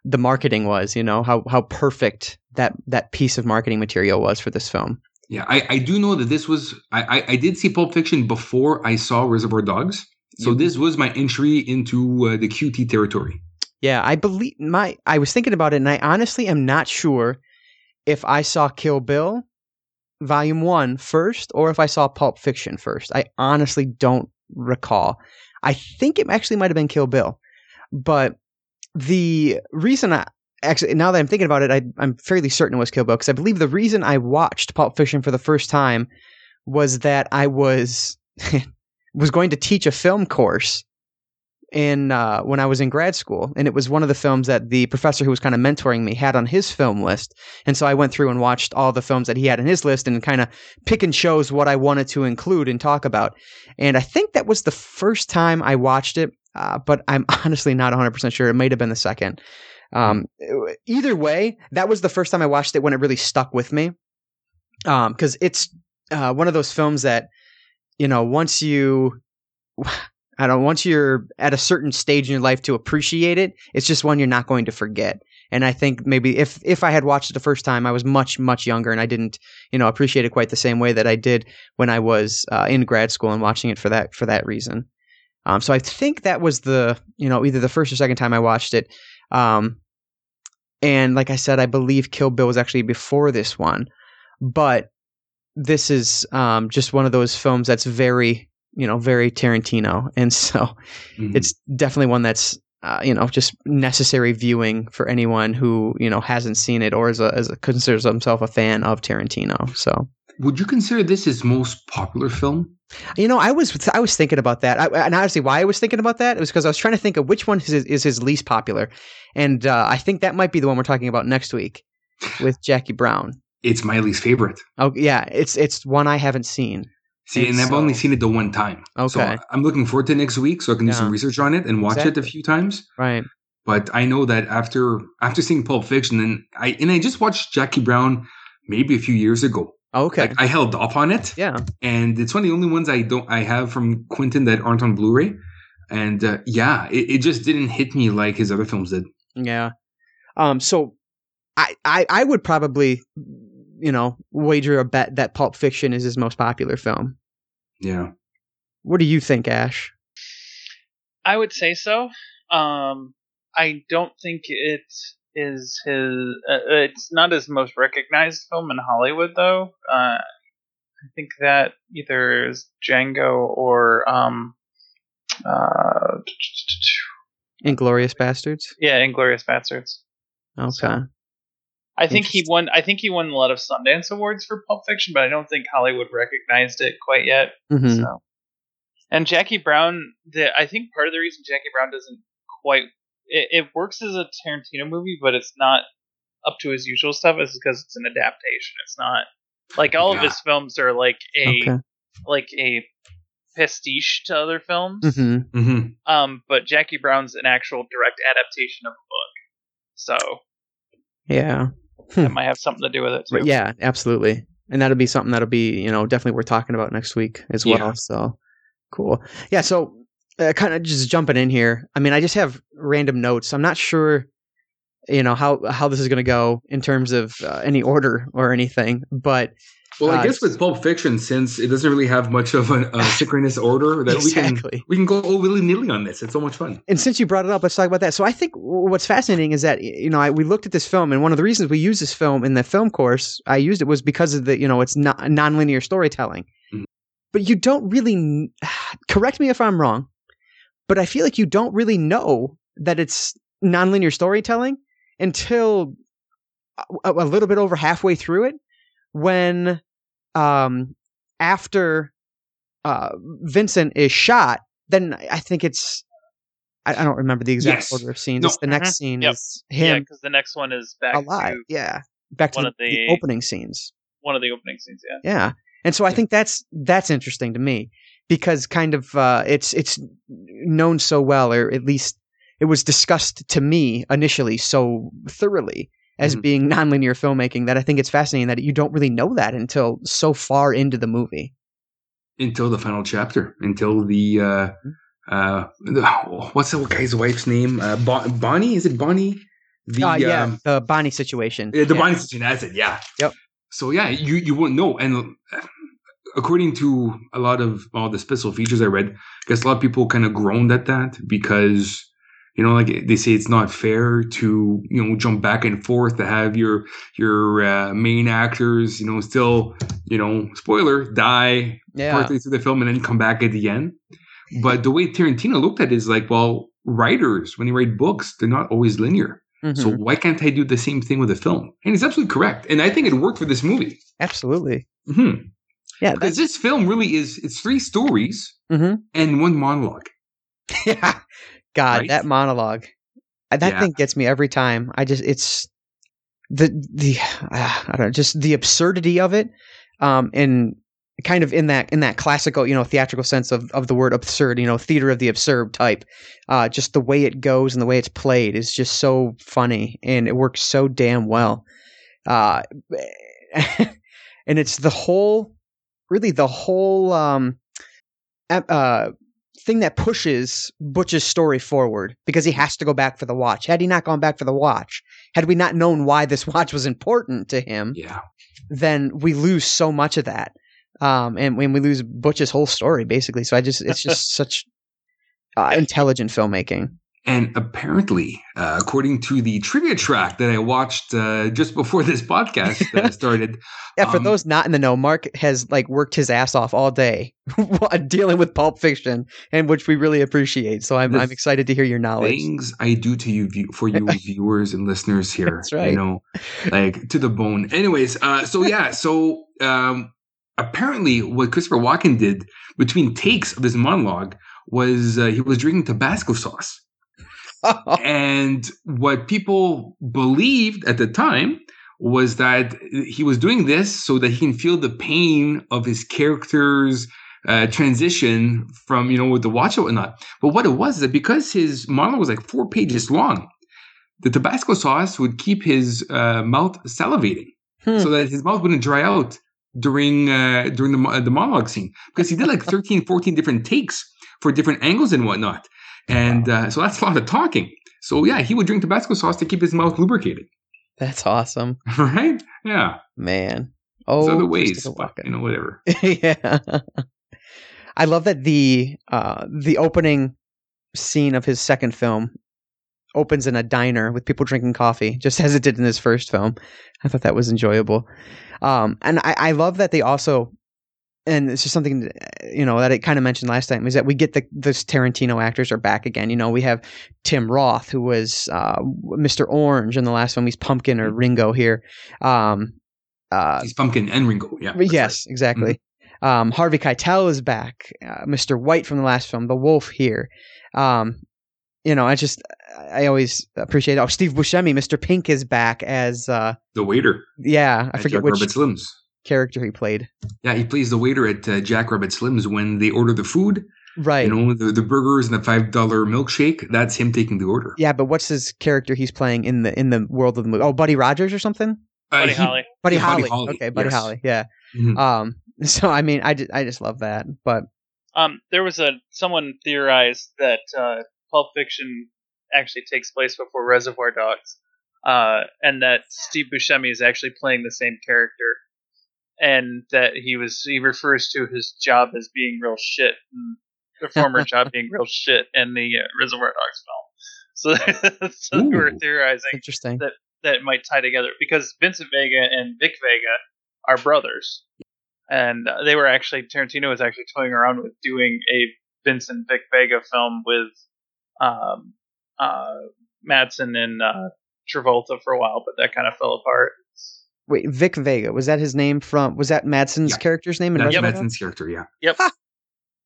the marketing was. You know how how perfect that that piece of marketing material was for this film. Yeah, I, I do know that this was I, I I did see Pulp Fiction before I saw Reservoir Dogs. So You- this was my entry into uh, the QT territory. Yeah, I believe my. I was thinking about it, and I honestly am not sure if I saw Kill Bill, Volume One first, or if I saw Pulp Fiction first. I honestly don't recall. I think it actually might have been Kill Bill, but the reason I actually now that I'm thinking about it, I, I'm fairly certain it was Kill Bill because I believe the reason I watched Pulp Fiction for the first time was that I was was going to teach a film course in uh, when I was in grad school, and it was one of the films that the professor who was kind of mentoring me had on his film list, and so I went through and watched all the films that he had in his list, and kind of pick and chose what I wanted to include and talk about. And I think that was the first time I watched it, uh, but I'm honestly not 100 percent sure. It might have been the second. Um, either way, that was the first time I watched it when it really stuck with me, because it's uh, one of those films that you know once you I don't once you're at a certain stage in your life to appreciate it, it's just one you're not going to forget. And I think maybe if if I had watched it the first time, I was much much younger and I didn't you know appreciate it quite the same way that I did when I was uh, in grad school and watching it for that for that reason. Um, so I think that was the you know either the first or second time I watched it. Um, and like I said, I believe Kill Bill was actually before this one, but this is um, just one of those films that's very you know very Tarantino, and so Mhm. it's definitely one that's uh, you know just necessary viewing for anyone who you know hasn't seen it or is a, is a, considers himself a fan of Tarantino. So Would you consider this his most popular film? you know I was I was thinking about that, I, and honestly, why I was thinking about that was because I was trying to think of which one is his, is his least popular, and uh, I think that might be the one we're talking about next week with Jackie Brown. It's my least favorite. Oh yeah, it's it's one I haven't seen. See, And I've only seen it the one time. Okay. So I'm looking forward to next week so I can do some research on it and watch it a few times. Right. But I know that after after seeing Pulp Fiction and I and I just watched Jackie Brown maybe a few years ago. Okay. Like I held off on it. yeah. and it's one of the only ones I don't I have from Quentin that aren't on Blu-ray. And uh, yeah, it, it just didn't hit me like his other films did. Yeah. Um. So, I I I would probably, you know, wager a bet that Pulp Fiction is his most popular film. Yeah, What do you think, Ashe? I would say so. Um, I don't think it is his. Uh, it's not his most recognized film in Hollywood, though. Uh, I think that either is Django or um, uh, Inglourious Basterds. yeah, Inglourious Basterds. Okay. So- I think he won. I think he won a lot of Sundance awards for Pulp Fiction, but I don't think Hollywood recognized it quite yet. hmm So, and Jackie Brown, the I think part of the reason Jackie Brown doesn't quite it, it works as a Tarantino movie, but it's not up to his usual stuff is because it's an adaptation. It's not like all of his films are like a Okay. like a pastiche to other films. hmm hmm Um, but Jackie Brown's an actual direct adaptation of a book, so Yeah. That might have something to do with it too. But yeah, absolutely. And that'll be something that'll be, you know, definitely worth talking about next week as well. Yeah. So cool. Yeah. So, uh, kind of just jumping in here. I mean, I just have random notes. I'm not sure, you know, how, how this is going to go in terms of uh, any order or anything, but Well, I Uh, guess with Pulp Fiction, since it doesn't really have much of a, a synchronous order, that Exactly. we can we can go all willy nilly on this. It's so much fun. and since you brought it up, let's talk about that. So I think what's fascinating is that you know I, we looked at this film, and one of the reasons we use this film in the film course, I used it was because of the you know it's not nonlinear storytelling. Mhm. But you don't really correct me if I'm wrong, but I feel like you don't really know that it's nonlinear storytelling until a, a little bit over halfway through it, when um after uh Vincent is shot, then I think it's I, I don't remember the exact Yes. order of scenes. No. It's the next Mhm. scene Yep. is him because the next one is back alive. to Yeah, back to one the, of the the- opening scenes. one of the opening scenes. Yeah. Yeah, and so I think that's that's interesting to me because kind of uh, it's it's known so well, or at least it was discussed to me initially so thoroughly as Mhm. being nonlinear filmmaking that I think it's fascinating that you don't really know that until so far into the movie. Until the final chapter, until the uh, uh, the, what's the guy's wife's name? Uh, bon- Bonnie? Is it Bonnie? The uh, yeah, um, the Bonnie situation. Yeah, the Yeah. Bonnie situation. That's it. Yeah. Yep. So yeah, you you wouldn't know, and uh, according to a lot of all the special features I read, I guess a lot of people kind of groaned at that because you know, like they say, it's not fair to you know jump back and forth to have your your uh, main actors, you know, still you know, spoiler, die Yeah, partly through the film and then come back at the end. But the way Tarantino looked at it is like, well, writers when they write books, they're not always linear. Mhm. So why can't I do the same thing with a film? And he's absolutely correct. And I think it worked for this movie. absolutely. hmm Yeah, Because this film really is it's three stories Mhm. and one monologue. yeah. God, Right? that monologue. uh, That Yeah. thing gets me every time. I just it's the the uh, I don't know, just the absurdity of it. Um and kind of in that in that classical, you know, theatrical sense of of the word absurd, you know, theater of the absurd type. Uh just the way it goes and the way it's played is just so funny and it works so damn well. Uh and it's the whole really the whole um uh thing that pushes Butch's story forward because he has to go back for the watch. Had he not gone back for the watch, had we not known why this watch was important to him, Yeah. then we lose so much of that. Um, and when we lose Butch's whole story, basically. So I just, it's just such uh, intelligent filmmaking. And apparently, uh, according to the trivia track that I watched uh, just before this podcast uh, started, Yeah, for Um, those not in the know, Marc has like worked his ass off all day dealing with Pulp Fiction, and which we really appreciate. So I'm, I'm excited to hear your knowledge. things I do to you, for you viewers and listeners here, That's right. you know, like to the bone. Anyways, uh, so yeah, so um, apparently, what Christopher Walken did between takes of this monologue was uh, he was drinking Tabasco sauce. And what people believed at the time was that he was doing this so that he can feel the pain of his character's uh, transition from you know with the watch and whatnot. But what it was is that because his monologue was like four pages long, the Tabasco sauce would keep his uh, mouth salivating, Hmm. so that his mouth wouldn't dry out during uh, during the mo- the monologue scene because he did like 13, 14 different takes for different angles and whatnot. And uh, so that's a lot of talking. So yeah, he would drink Tabasco sauce to keep his mouth lubricated, That's awesome, right? Yeah, man. Oh, there's other ways, but, you know, whatever. yeah. I love that the uh, the opening scene of his second film opens in a diner with people drinking coffee, just as it did in his first film. I thought that was enjoyable, um, and I, I love that they also, and it's just something you know that I kind of mentioned last time is that we get the this Tarantino actors are back again. You know, we have Tim Roth who was uh, Mr. Orange in the last film. He's Pumpkin or Ringo here. Um, uh, He's Pumpkin and Ringo. Yeah. yes, exactly. Um, Harvey Keitel is back. Uh, Mr. White from the last film, the Wolf here. Um, you know, I just I always appreciate. Oh, Steve Buscemi, Mr. Pink is back as uh. The waiter. yeah, I forget which Slims. Character he played. Yeah, he plays the waiter at uh, Jack Rabbit Slims when they order the food. Right. You know, the, the burgers and the five dollar milkshake. That's him taking the order. yeah, but what's his character he's playing in the in the world of the movie? Oh, Buddy Rogers or something? Uh, Buddy he- Holly. Buddy, Yeah, Buddy Holly. Holly, Okay, Buddy yes. Holly. Yeah. Mhm. Um. So I mean, I just, I just love that. But Um, there was a someone theorized that uh, Pulp Fiction actually takes place before Reservoir Dogs, uh, and that Steve Buscemi is actually playing the same character, and that he was he refers to his job as being real shit, and the former job being real shit in the uh, Reservoir Dogs film. So, so they were Ooh. theorizing interesting. that it might tie together because Vincent Vega and Vic Vega are brothers, and uh, they were actually Tarantino was actually toying around with doing a Vincent Vic Vega film with um, uh, Madsen and uh, Travolta for a while, but that kind of fell apart. Wait, Vic Vega was that his name from? Was that Madsen's Yeah. character's name in That's Reservoir Dogs? Madsen's character. Yeah. Yep.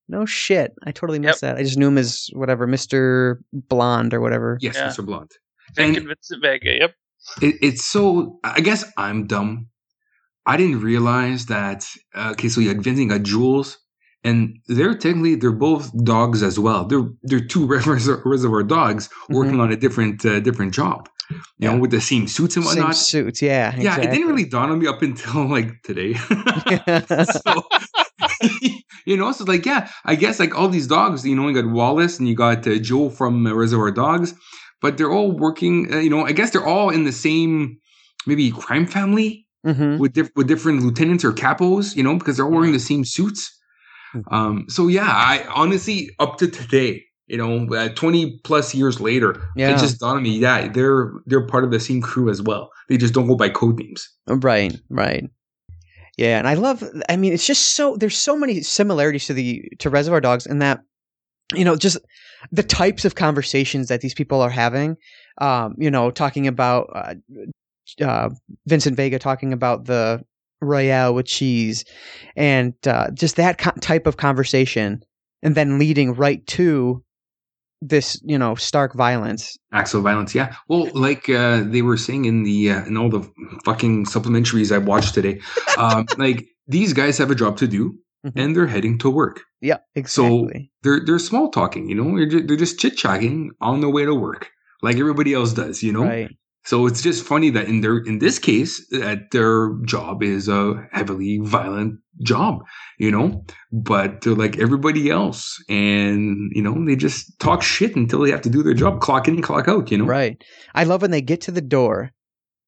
No shit. I totally missed that. I just knew him as whatever, Mr. Blonde or whatever. Yes, Yeah. Mr. Blunt. Vic And- and Vincent Vega. Yep. it, it's so i guess i'm dumb i didn't realize that uh, okay so you had vincent you got jules and they're technically they're both dogs as well they're they're two reservoir, reservoir dogs working on a different uh, different job you Mm-hmm. Yeah. know with the same suits and whatnot. Same suits, yeah. yeah it didn't really dawn on me up until like today so you know so like yeah i guess like all these dogs you know you got wallace and you got uh, joe from uh, reservoir dogs but they're all working uh, you know i guess they're all in the same maybe crime family Mhm. with diff- with different lieutenants or capos you know because they're all wearing the same suits Mhm. um so yeah i honestly up to today you know uh, 20 plus years later Yeah. it just dawned on me yeah they're they're part of the same crew as well they just don't go by code names Right, right. Yeah, and I love I mean it's just so there's so many similarities to the to Reservoir Dogs in that you know just the types of conversations that these people are having um you know talking about uh, uh Vincent Vega talking about the royale with cheese and uh just that co- type of conversation and then leading right to this you know stark violence. Acts of violence yeah. Well like uh they were saying in the uh, in all the fucking supplementaries i watched today um like these guys have a job to do Mhm. and they're heading to work. Yeah exactly. they're they're small talking you know they're just, they're just chit chatting on their way to work like everybody else does you know? Right So it's just funny that in their in this case, that their job is a heavily violent job, you know, but they're like everybody else, and you know they just talk shit until they have to do their job, clock in, clock out, you know. Right. I love when they get to the door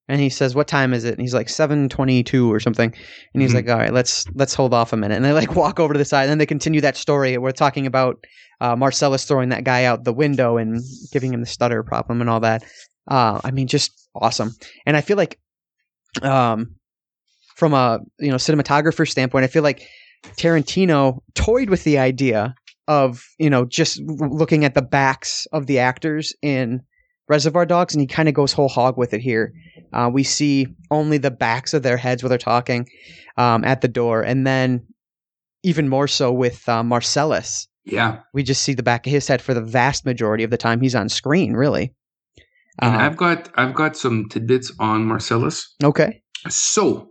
and he says, "What time is it?" And he's like, "7:22 or something." And he's Mhm. like, "All right, let's let's hold off a minute." And they like walk over to the side and then they continue that story. We're talking about uh, Marcellus throwing that guy out the window and giving him the stutter problem and all that. Uh, I mean, just awesome. And I feel like um from a, you know, cinematographer standpoint, I feel like Tarantino toyed with the idea of, you know, just looking at the backs of the actors in Reservoir Dogs, and he kind of goes whole hog with it here. Uh, we see only the backs of their heads while they're talking um, at the door, and then even more so with uh, Marcellus, Yeah, we just see the back of his head for the vast majority of the time he's on screen. Really. And Uh, I've got I've got some tidbits on Marcellus. okay. So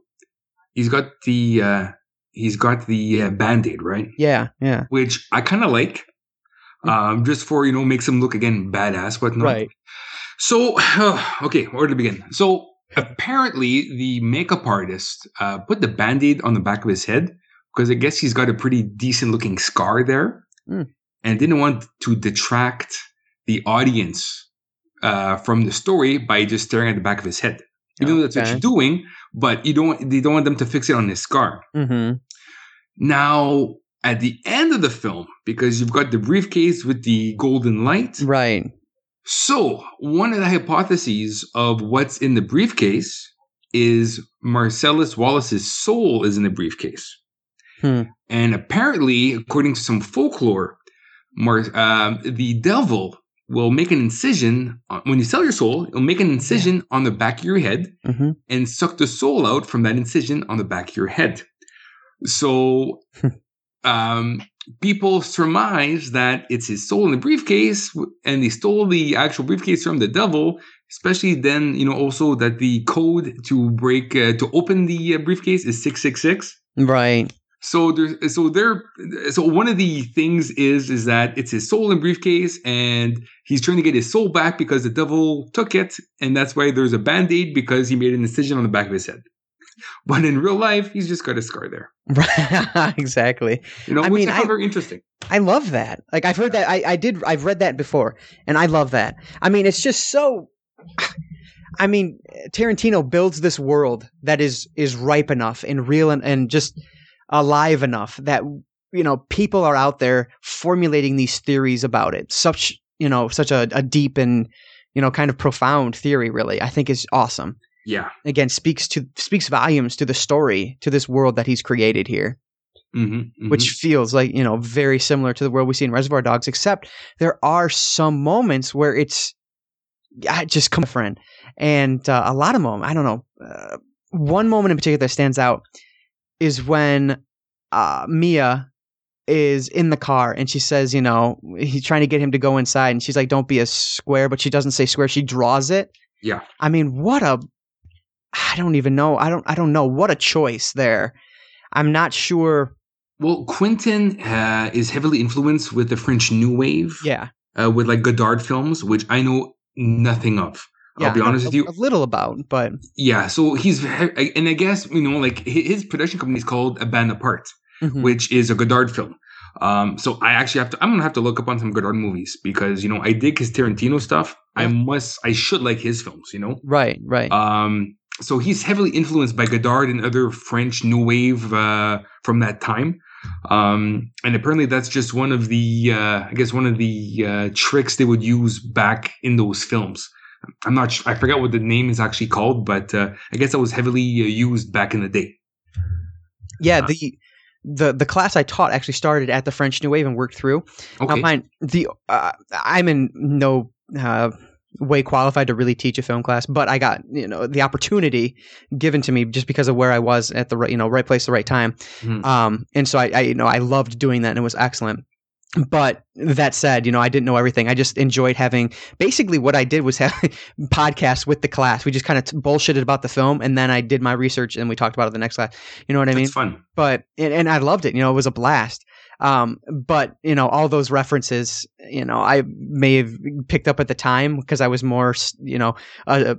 he's got the uh, he's got the uh, band aid right, Yeah. Yeah. which I kind of like. Um, just for you know, makes him look again badass, whatnot. Right. So, okay, where to begin? So, apparently, the makeup artist uh, put the band aid on the back of his head because I guess he's got a pretty decent looking scar there Hmm. and didn't want to detract the audience uh, from the story by just staring at the back of his head. Even though that's what Okay. you're doing, but you don't, they don't want them to fix it on his scar. Mm-hmm. Now, at the end of the film, because you've got the briefcase with the golden light, Right. so, one of the hypotheses of what's in the briefcase is Marcellus Wallace's soul is in the briefcase. Hmm. And apparently, according to some folklore, Mar- um, the devil will make an incision on, when you sell your soul. It'll make an incision on the back of your head Mm-hmm. and suck the soul out from that incision on the back of your head. So, um, people surmise that it's his soul in the briefcase, and they stole the actual briefcase from the devil. Especially then, you know, also that the code to break uh, to open the uh, briefcase is six six six. Right. So there's so there so one of the things is is that it's his soul in briefcase and he's trying to get his soul back because the devil took it and that's why there's a band-aid because he made an incision on the back of his head. But in real life, he's just got a scar there. Right. exactly. You know, I which mean, I I- very interesting. I love that. Like I've heard that. I, I did. I've read that before, and I love that. I mean, it's just so. I mean, Tarantino builds this world that is is ripe enough and real and, and just alive enough that you know people are out there formulating these theories about it. Such you know, such a, a deep and you know, kind of profound theory. Really, I think is awesome. Yeah. Again, speaks to speaks volumes to the story to this world that he's created here Mm-hmm, which feels like you know very similar to the world we see in Reservoir Dogs, except there are some moments where it's I just come friend, and uh, a lot of moments I don't know. Uh, one moment in particular that stands out is when uh, Mia is in the car and she says, you know, he's trying to get him to go inside, and she's like, "Don't be a square," but she doesn't say square. She draws it. Yeah. I mean, what a I don't even know. I don't. I don't know what a choice there. I'm not sure. Well, Quentin uh, is heavily influenced with the French New Wave, Yeah. uh, with like Godard films, which I know nothing of. Yeah, I'll be honest a, with you. A little about, but Yeah, so he's and I guess you know like his production company is called A Band Apart, mhm. which is a Godard film. Um, so I actually have to. I'm gonna have to look up on some Godard movies because you know I dig his Tarantino stuff. I must. I should like his films. You know. right, right. Um, so he's heavily influenced by Godard and other French New Wave uh, from that time. Um, and apparently that's just one of the, uh, I guess, one of the uh, tricks they would use back in those films. I'm not, sure, I forgot what the name is actually called, but uh, I guess that was heavily uh, used back in the day. yeah, the the the class I taught actually started at the French New Wave and worked through. Okay. Now, mine, the uh, I'm in no uh, way qualified to really teach a film class, but I got you know the opportunity given to me just because of where I was at the right you know right place, the right time. Mhm. Um, and so I, I you know I loved doing that and it was excellent. But that said, you know, I didn't know everything. I just enjoyed having basically what I did was have podcasts with the class. We just kind of t- bullshitted about the film, and then I did my research and we talked about it the next class. You know what I mean? That's fun. but and, and I loved it. You know, it was a blast. Um, but you know, all those references, you know, I may have picked up at the time because I was more, you know, uh,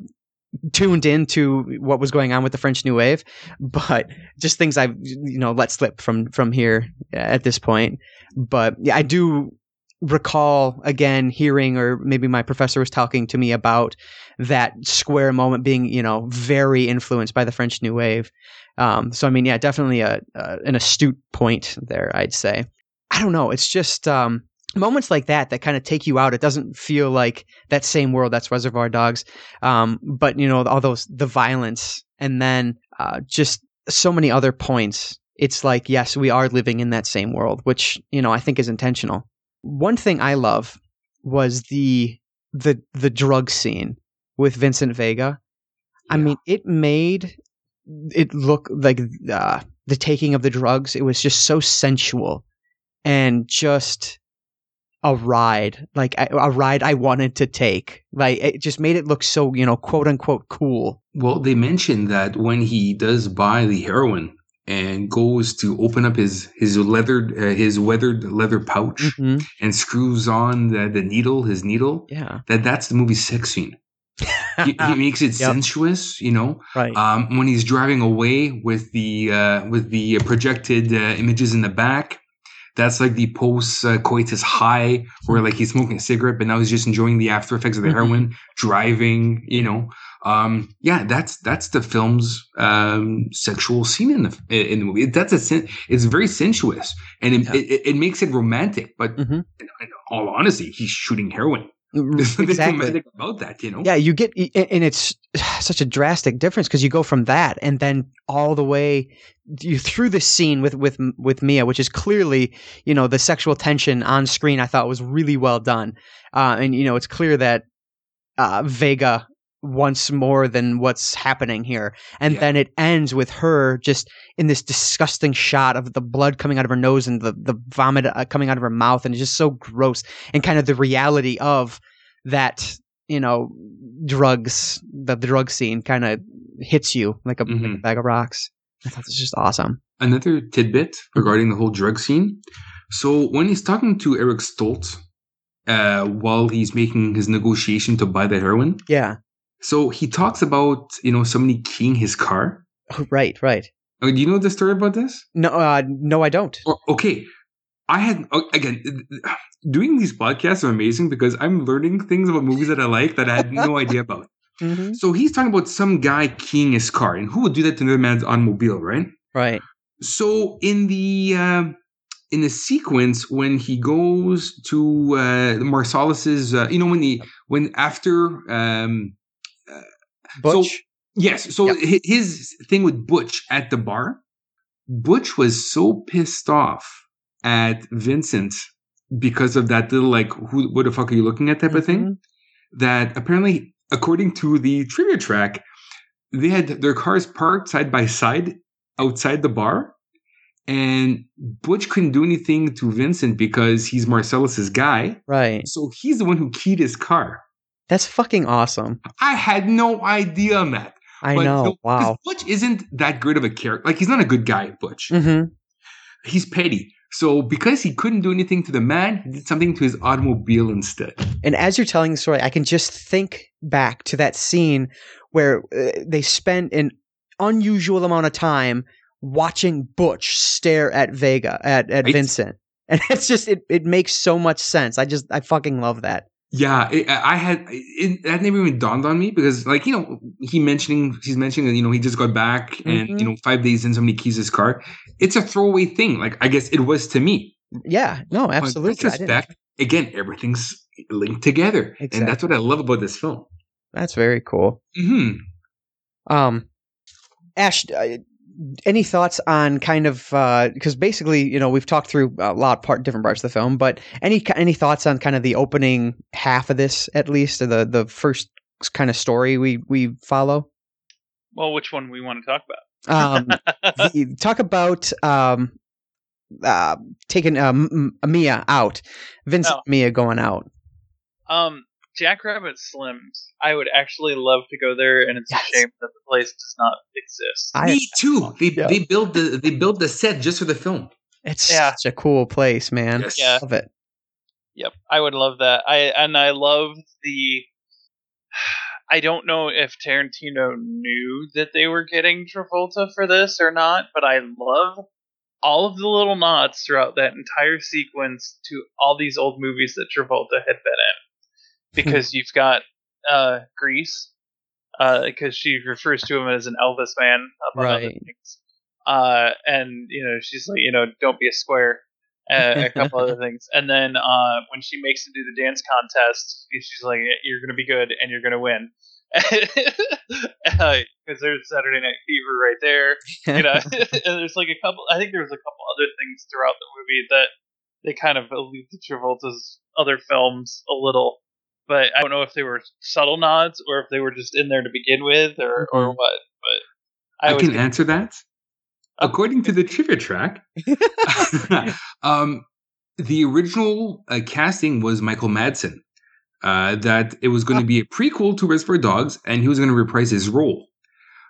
tuned into what was going on with the French New Wave, but just things I've you know let slip from from here at this point. But yeah, I do recall again hearing or maybe my professor was talking to me about that square moment being you know very influenced by the french new wave. Um, so i mean yeah definitely a, a, an astute point there i'd say. I don't know it's just um, moments like that that kind of take you out. It doesn't feel like that same world that's reservoir dogs. Um, but you know all those the violence and then uh, just so many other points it's like yes we are living in that same world which you know i think is intentional one thing I love was the the the drug scene with Vincent Vega. I Yeah. mean, it made it look like uh, the taking of the drugs. It was just so sensual and just a ride, like a, a ride I wanted to take. Like it just made it look so you know quote unquote cool. Well, they mentioned that when he does buy the heroin and goes to open up his his leathered uh, his weathered leather pouch Mhm. and screws on the, the needle, his needle, Yeah, that that's the movie's sex scene. He, he makes it Yep. sensuous, you know. right. Um, when he's driving away with the uh, with the projected uh, images in the back, that's like the post uh, coitus high, where like he's smoking a cigarette, but now he's just enjoying the after effects of the Mhm. heroin, driving. You know, um, yeah, that's that's the film's um, sexual scene in the in the movie. That's a sen- it's very sensuous, and it, Yeah. it, it makes it romantic. But Mhm. in, in all honesty, he's shooting heroin. There's exactly. romantic about that, you know. Yeah, you get, and it's such a drastic difference because you go from that and then all the way you through this scene with with with Mia, which is clearly you know the sexual tension on screen. I thought was really well done, uh, and you know it's clear that uh, Vega wants more than what's happening here, and Yeah. then it ends with her just in this disgusting shot of the blood coming out of her nose and the the vomit uh, coming out of her mouth, and it's just so gross, and kind of the reality of that you know drugs the, the drug scene kind of hits you like a, like a Mhm. bag of rocks i thought this was just awesome another tidbit regarding the whole drug scene. So when he's talking to Eric Stoltz, uh, while he's making his negotiation to buy the heroin, yeah so he talks about you know somebody keying his car. Oh, right right Uh, do you know the story about this? no uh, no i don't Or, okay, I had oh, again doing these podcasts are amazing because I'm learning things about movies that I like that I had no idea about. mm-hmm. So he's talking about some guy keying his car, and who would do that to another man's automobile, right? right So in the um in the sequence when he goes to uh, Marcellus's, uh, you know, when the when after um, butch yes, so Yep. hi- his thing with Butch at the bar, Butch was so pissed off at Vincent because of that little like, who, what the fuck are you looking at type of thing? Mhm. That apparently, according to the trivia track, they had their cars parked side by side outside the bar. And Butch couldn't do anything to Vincent because he's Marcellus's guy. right So he's the one who keyed his car. That's fucking awesome I had no idea, Matt. i But know no, 'cause wow Butch isn't that good of a character. Like he's not a good guy, Butch. hmm He's petty. So because he couldn't do anything to the man, he did something to his automobile instead. and as you're telling the story i can just think back to that scene where uh, they spent an unusual amount of time watching butch stare at vega at, at Right. vincent and it's just it, it makes so much sense i just i fucking love that Yeah, it, I had it, that never even dawned on me because, like, you know, he mentioning he's mentioning that you know he just got back and Mhm. you know five days in somebody keys his car. It's a throwaway thing. Like I guess it was to me. yeah no absolutely didn't- retrospect, again, everything's linked together, and that's what I love about this film. that's very cool hmm Um, Ashe, uh, any thoughts on kind of because basically, you know, we've talked through a lot part different parts of the film, but any any thoughts on kind of the opening half of this, at least, or the the first kind of story we we follow? Well, which one we want to talk about? Um, the, talk about um, uh, taking um, Mia out, Vincent Oh. Mia going out. Um, Jackrabbit Slims. I would actually love to go there, and it's Yes. a shame that the place does not exist. I, Me too. They Yeah. they built the they built the set just for the film. it's Yeah. such a cool place, man. Yes. Yeah. Love it. Yep, I would love that. I and I love the. I don't know if Tarantino knew that they were getting Travolta for this or not, but I love all of the little nods throughout that entire sequence to all these old movies that Travolta had been in. Because you've got uh, Grease, because she refers to him as an Elvis man, among other Right. things. Uh, and you know, she's like, you know, don't be a square. Uh, a couple other things, and then uh, when she makes him do the dance contest, she's like, "You're gonna be good, and you're gonna win," because there's Saturday Night Fever right there you know and there's like a couple i think there's a couple other things throughout the movie that they kind of allude to travolta's other films a little but i don't know if they were subtle nods or if they were just in there to begin with or or Mhm. what but i, I can answer that. According to the trivia track, um, the original uh, casting was Michael Madsen. Uh, that it was going to be a prequel to Reservoir Dogs, and he was going to reprise his role.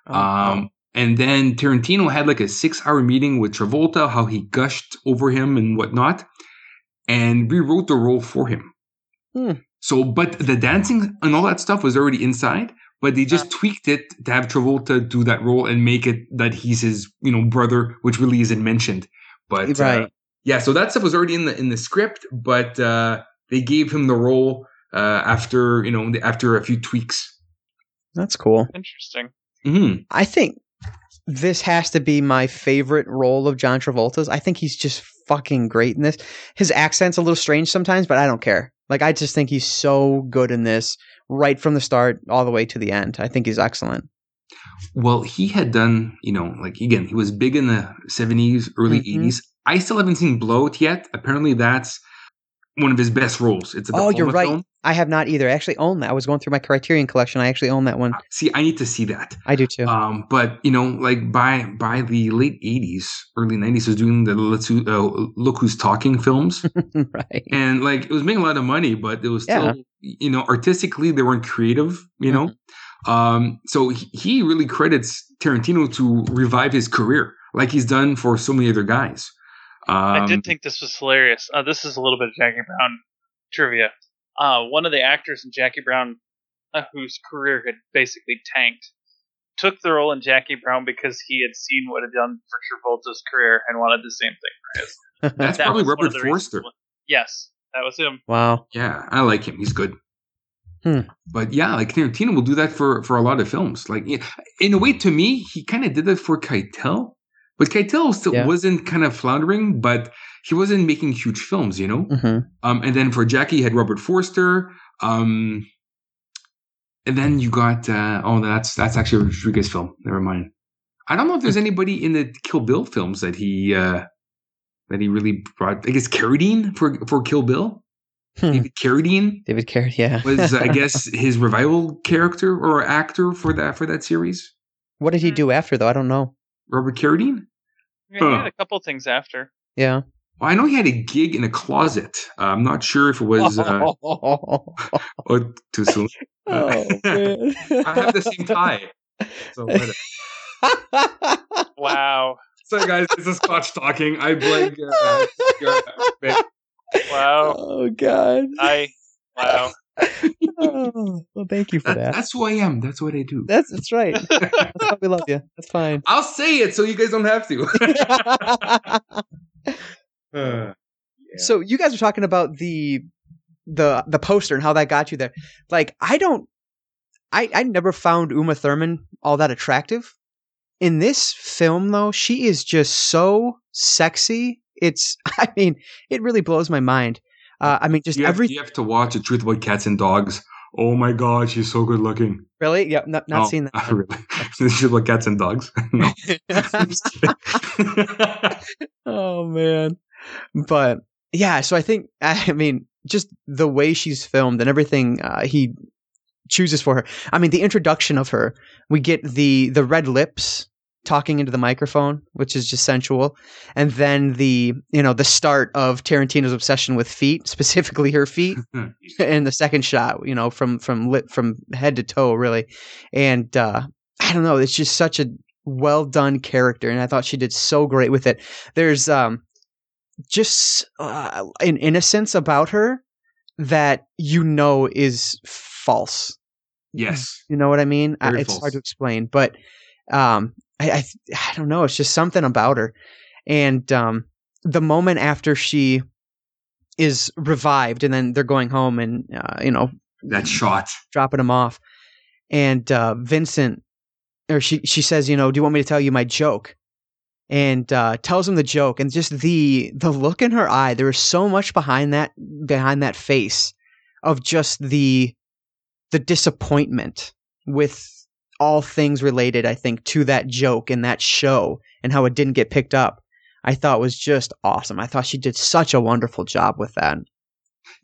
Oh, Um, and then Tarantino had like a six-hour meeting with Travolta, how he gushed over him and whatnot, and rewrote the role for him. Hmm. So, but the dancing and all that stuff was already inside, but they just tweaked it to have Travolta do that role and make it that he's his, you know, brother, which really isn't mentioned. But uh, yeah, so that stuff was already in the in the script, but uh, they gave him the role uh, after you know after a few tweaks. That's cool. interesting Mm-hmm. I think this has to be my favorite role of John Travolta's. I think he's just fucking great in this. His accent's a little strange sometimes, but I don't care. Like I just think he's so good in this right from the start all the way to the end. I think he's excellent. Well, he had done, you know, like again, he was big in the 70s, early Mhm. 80s. I still haven't seen Blow Out yet. Apparently, that's one of his best roles. It's a Oh, you're right. film. I have not either. I actually own that. I was going through my Criterion collection. I actually own that one. See, I need to see that. I do too. Um, but you know, like by by the late 80s, early 90s, he was doing the Let's Who- uh, Look Who's Talking films. right. and like it was making a lot of money, but it was still, you know, artistically they weren't creative, you know. Mm-hmm. Um, so he really credits Tarantino to revive his career, like he's done for so many other guys. Um, I did think this was hilarious. Uh, this is a little bit of Jackie Brown trivia. Uh, one of the actors in Jackie Brown, uh, whose career had basically tanked, took the role in Jackie Brown because he had seen what had done for Travolta's career and wanted the same thing for his. That's That probably Robert of the reasons Forster. Yes, that was him. wow. yeah, I like him. He's good. Hmm. But yeah, like Tarantino will do that for for a lot of films. Like in a way, to me, he kind of did that for Keitel. But Keitel still Yeah. wasn't kind of floundering, but he wasn't making huge films, you know. hmm Um, and then for Jackie, you had Robert Forster. Um, and then you got uh, oh, that's that's actually a Rodriguez film. Never mind. I don't know if there's anybody in the Kill Bill films that he uh, that he really brought. I guess Carradine for for Kill Bill. Hmm. David Carradine David Carrot, yeah. was, I guess, his revival character or actor for that for that series. what did he do after though? I don't know. Robert Carradine. Yeah, he had a couple things after. Yeah. Well, I know he had a gig in a closet. Uh, I'm not sure if it was uh, oh, oh, too soon. Uh, man. I have the same tie. So. Wow, So guys, this is Scotch talking. I blame. Uh, uh, wow, oh god. I, wow. Oh, well, thank you for that, that. that's who I am. That's what I do. That's that's right. That's why we love you. That's fine. I'll say it so you guys don't have to. Uh, So you guys are talking about the the the poster and how that got you there. Like I don't I I never found Uma Thurman all that attractive. In this film though, she is just so sexy. It's I mean, it really blows my mind. Uh, I mean, just you, have, every you have to watch The Truth About Cats and Dogs. Oh my God, she's so good looking. really, yeah, not, not No, seen that. Not really. The Truth About Cats and Dogs. no. I'm just kidding. oh man but yeah so i think i mean just the way she's filmed and everything uh, he chooses for her i mean the introduction of her we get the the red lips talking into the microphone which is just sensual and then the you know the start of tarantino's obsession with feet specifically her feet in the second shot you know from from lip from head to toe really and uh i don't know it's just such a well done character and i thought she did so great with it there's um just uh, an innocence about her that you know is false Yes. You know what I mean? Very it's false. hard to explain, but um, I, I I don't know. It's just something about her, and um, the moment after she is revived, and then they're going home, and uh, you know, That shot. dropping him off, and uh, Vincent, or she she says, you know, do you want me to tell you my joke? And uh, tells him the joke, and just the the look in her eye. There was so much behind that behind that face of just the the disappointment with all things related. I think to that joke and that show and how it didn't get picked up. I thought was just awesome. I thought she did such a wonderful job with that.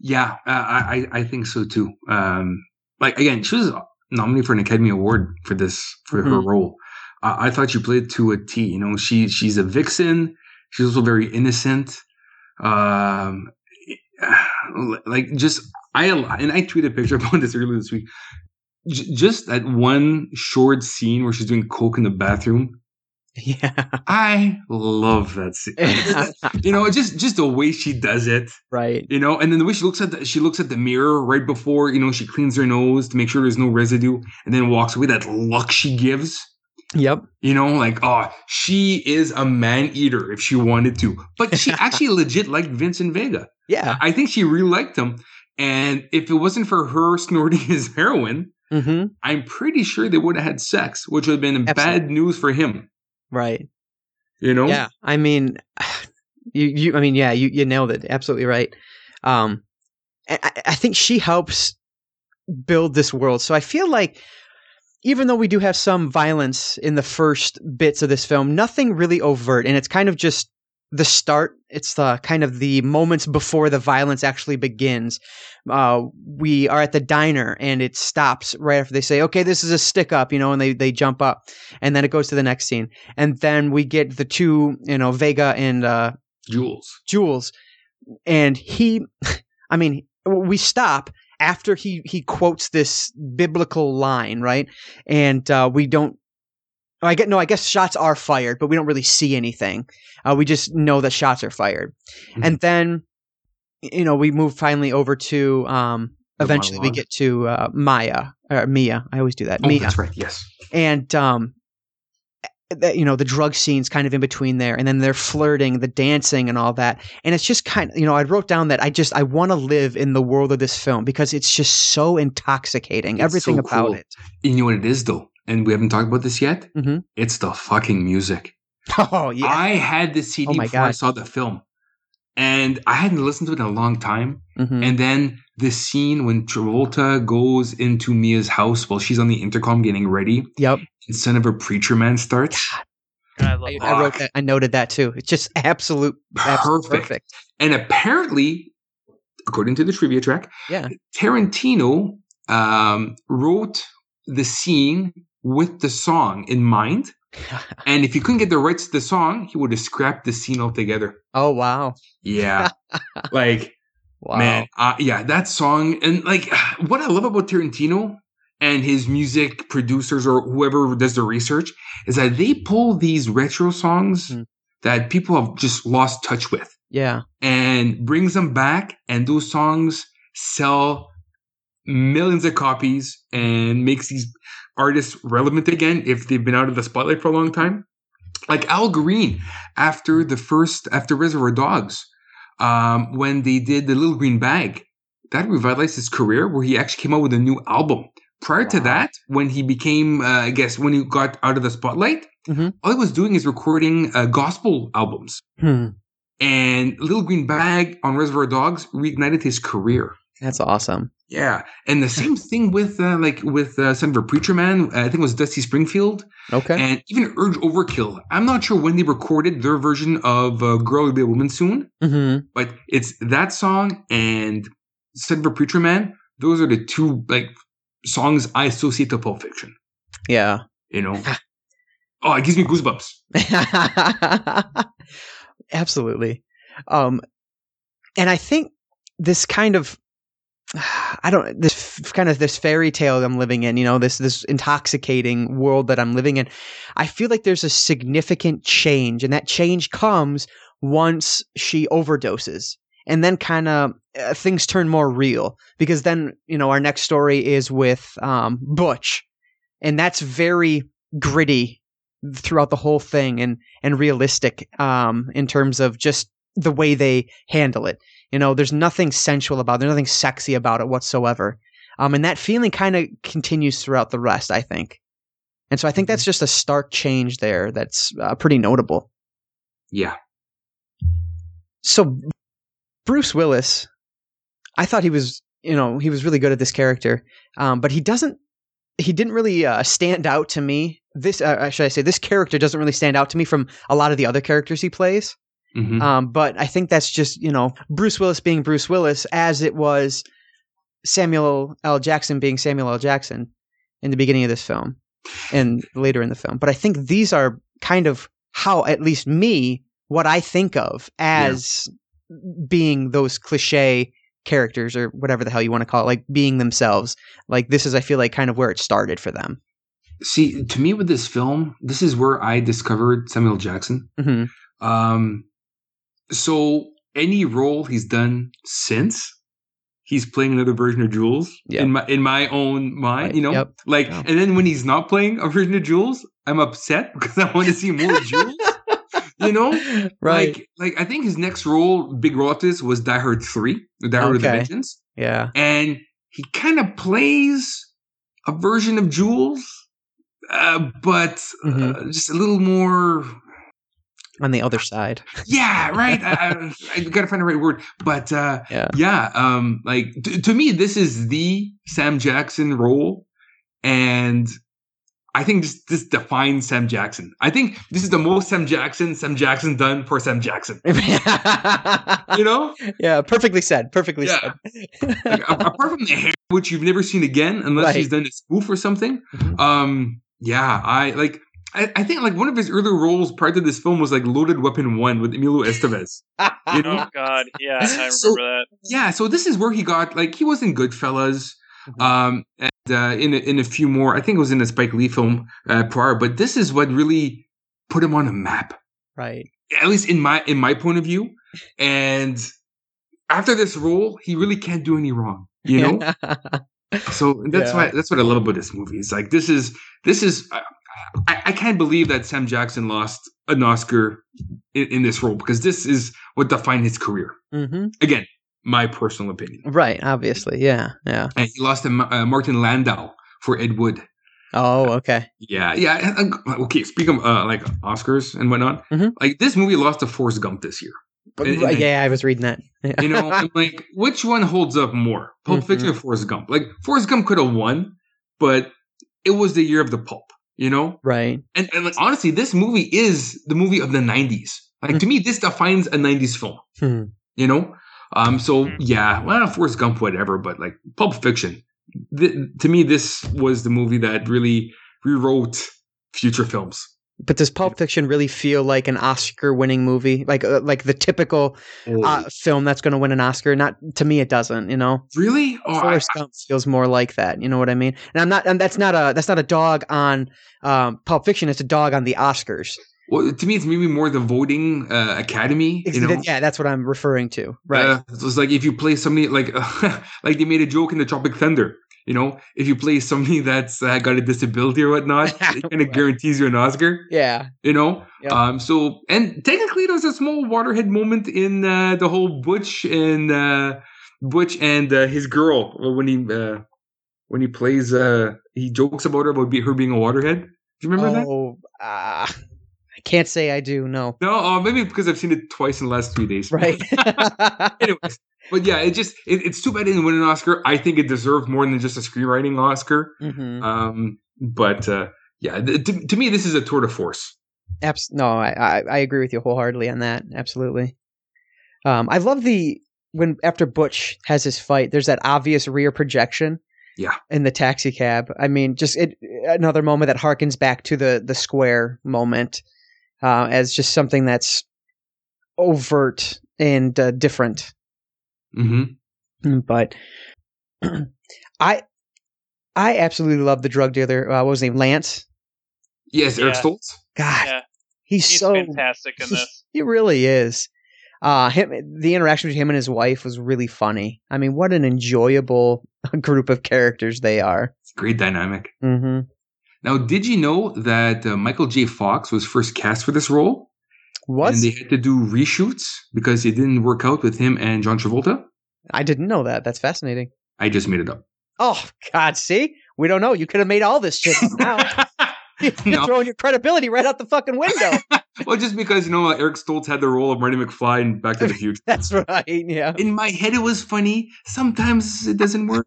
Yeah, uh, I I think so too. Um, like again, she was nominated for an Academy Award for this for her Mhm. role. Uh, I thought she played to a T. You know, she she's a vixen. She's also very innocent. Um, like just I and I tweeted a picture about this earlier this week. J- just that one short scene where she's doing coke in the bathroom. Yeah. I love that scene. you know, just just the way she does it right. you know and then the way she looks at the, she looks at the mirror right before you know she cleans her nose to make sure there's no residue and then walks away that look she gives Yep. you know like oh she is a man eater if she wanted to but she actually legit liked vincent vega Yeah. i think she really liked him and if it wasn't for her snorting his heroin Mm-hmm. i'm pretty sure they would have had sex which would have been bad news for him Right. you know Yeah. I mean, you, you, I mean, yeah, you, you nailed it. Absolutely right. Um, I- I think she helps build this world. So I feel like even though we do have some violence in the first bits of this film, nothing really overt. And it's kind of just the start. It's the kind of the moments before the violence actually begins. Uh, we are at the diner and it stops right after they say, okay, this is a stick up, you know, and they, they jump up and then it goes to the next scene. And then we get the two, you know, Vega and, uh, jules Jules, and he, I mean, we stop after he he quotes this biblical line, right? And uh, we don't. I get no. I guess shots are fired, but we don't really see anything. Uh, we just know that shots are fired, Mhm. and then you know we move finally over to. Um, eventually, we get to uh, Maya or Mia. I always do that. oh Mia that's right yes and um that you know the drug scenes kind of in between there and then they're flirting the dancing and all that and it's just kind of you know i wrote down that i just i want to live in the world of this film because it's just so intoxicating It's everything so about cool. it you know what it is though and we haven't talked about this yet Mhm. it's the fucking music oh yeah I had the CD Oh my before I saw the film, and I hadn't listened to it in a long time. Mhm. And then the scene when Travolta goes into Mia's house while she's on the intercom getting ready, yep and Son of a Preacher Man starts. I love I, that. I wrote that i noted that too it's just absolute, absolute Perfect. perfect And apparently, according to the trivia track, yeah Tarantino um, wrote the scene with the song in mind. And if he couldn't get the rights to the song, he would have scrapped the scene altogether. oh wow Yeah. like, wow Man, uh, yeah, that song and like what I love about Tarantino and his music producers or whoever does the research is that they pull these retro songs Mm. that people have just lost touch with yeah and brings them back and those songs sell millions of copies and makes these artists relevant again if they've been out of the spotlight for a long time like al green after the first after reservoir dogs um, when they did the little green bag that revitalized his career where he actually came out with a new album prior to that when he became uh, i guess when he got out of the spotlight Mhm. all he was doing is recording uh, gospel albums hmm. and Little Green Bag on Reservoir Dogs reignited his career. that's awesome Yeah, and the same thing with uh, like with uh, a Preacher Man. I think it was Dusty Springfield, okay and even Urge Overkill. I'm not sure when they recorded their version of uh, "Girl Will Be a Woman Soon," mm-hmm. but it's that song and a Preacher Man. Those are the two like songs I associate to Pulp Fiction. yeah You know, oh, it gives me goosebumps. Absolutely. Um, and I think this kind of, I don't, this kind of this fairy tale I'm living in, you know, this, this intoxicating world that I'm living in, I feel like there's a significant change and that change comes once she overdoses. and then kind of uh, things turn more real because then you know our next story is with um, Butch, and that's very gritty throughout the whole thing and and realistic um, in terms of just the way they handle it. You know, there's nothing sensual about it. There's nothing sexy about it whatsoever. Um, and that feeling kind of continues throughout the rest, I think. And so I think that's just a stark change there that's uh, pretty notable. Yeah. So Bruce Willis, I thought he was, you know, he was really good at this character, um, but he doesn't, he didn't really uh, stand out to me. This, uh, should I say, this character doesn't really stand out to me from a lot of the other characters he plays. Mhm. Um, but I think that's just you know Bruce Willis being Bruce Willis, as it was Samuel L. Jackson being Samuel L. Jackson in the beginning of this film and later in the film. But I think these are kind of how, at least me, what I think of as being those cliche characters or whatever the hell you want to call it, like being themselves. Like this is, I feel like, kind of where it started for them. See, to me, with this film, this is where I discovered Samuel Jackson. hmm Um, so any role he's done since, he's playing another version of Jules. Yeah. In my in my own mind, Right, you know, yep. like, Yeah. and then when he's not playing a version of Jules, I'm upset because I want to see more Jules. You know, Right. Like, like I think his next role, big role after this, was Die Hard Three, Die Hard with a Okay. Vengeance, yeah. and he kind of plays a version of Jules, uh, but uh, Mhm. just a little more On the other side. yeah, right. I, I, I gotta find the right word, but uh, Yeah. yeah. Um, like t- to me, this is the Sam Jackson role, and I think this this defines Sam Jackson. I think this is the most Sam Jackson Sam Jackson done for Sam Jackson. You know, yeah, perfectly said. Perfectly Yeah. said. like, apart from the hair, which you've never seen again, unless Right. he's done a spoof or something. Mhm. Um, yeah, I like. I, I think like one of his earlier roles prior to this film was like Loaded Weapon One with Emilio Estevez. You know? Oh God, yeah, I remember So- that. Yeah, so this is where he got like he was in Goodfellas, Mhm. um, and uh, in a, in a few more. I think it was in a Spike Lee film uh, prior, but this is what really put him on a map, right. at least in my in my point of view. And after this role, he really can't do any wrong, you know. So that's Yeah. why that's what I love about this movie. It's like this is this is. I, I can't believe that Sam Jackson lost an Oscar in, in this role because this is what defined his career. hmm Again, my personal opinion. Right. Obviously. Yeah. Yeah. and he lost to uh, Martin Landau for Ed Wood. Oh, okay. Yeah, yeah. Okay, speaking of uh, like Oscars and whatnot, Mhm. like this movie lost to Forrest Gump this year. But, And- and- yeah, I was reading that. You know, I'm like, which one holds up more, Pulp Mhm. Fiction or Forrest Gump? Like Forrest Gump could have won, but it was the year of the pulp. You know, right. and and like honestly, this movie is the movie of the '90s. Like to me, this defines a '90s film. Hmm. You know, um. So Hmm. yeah, well, Forrest Gump, whatever, but like Pulp Fiction, th- to me, this was the movie that really rewrote future films. But does Pulp Fiction really feel like an Oscar-winning movie, like uh, like the typical uh, film that's going to win an Oscar? Not to me, it doesn't. You know, really? Oh, Forrest Gump feels more like that. You know what I mean? And I'm not. And that's not a that's not a dog on um, Pulp Fiction. It's a dog on the Oscars. well, to me, it's maybe more the voting uh, academy. You know, yeah, that's what I'm referring to. Right. Uh, so it's like if you play somebody like like they made a joke in the Tropic Thunder. You know, if you play somebody that's uh, got a disability or whatnot, it kind of guarantees you an Oscar. yeah. You know, Yep. um. So and technically, there was a small waterhead moment in uh, the whole Butch and uh, Butch and uh, his girl when he uh, when he plays. Uh, he jokes about her about be, her being a waterhead. Do you remember that? oh, uh, I can't say I do. No. No, uh, maybe because I've seen it twice in the last three days. Right. Anyways, but yeah, it just it, it's too bad it didn't win an Oscar. I think it deserved more than just a screenwriting Oscar. hmm Um, but uh, yeah, th- to, to me, this is a tour de force. Abs- no, I, I I agree with you wholeheartedly on that. Absolutely. Um, I love the when after Butch has his fight, there's that obvious rear projection. Yeah. In the taxi cab. I mean, just it, another moment that harkens back to the the square moment uh, as just something that's overt and uh, different. Mm-hmm. But I I absolutely love the drug dealer. Uh, what was his name? Lance. Yes, Eric Yeah. Stoltz. God, Yeah, he's, he's so fantastic in this. He really is. Uh, him, the interaction between him and his wife was really funny. I mean, what an enjoyable group of characters they are. It's a great dynamic. Mm-hmm. Now, did you know that uh, Michael J. Fox was first cast for this role? Was And they had to do reshoots because it didn't work out with him and John Travolta? I didn't know that. That's fascinating. I just made it up. Oh God, see, we don't know. You could have made all this shit now. You're No. throwing your credibility right out the fucking window. well, just because, you know, Eric Stoltz had the role of Marty McFly in Back to the Future. That's right. Yeah. In my head, it was funny. Sometimes it doesn't work.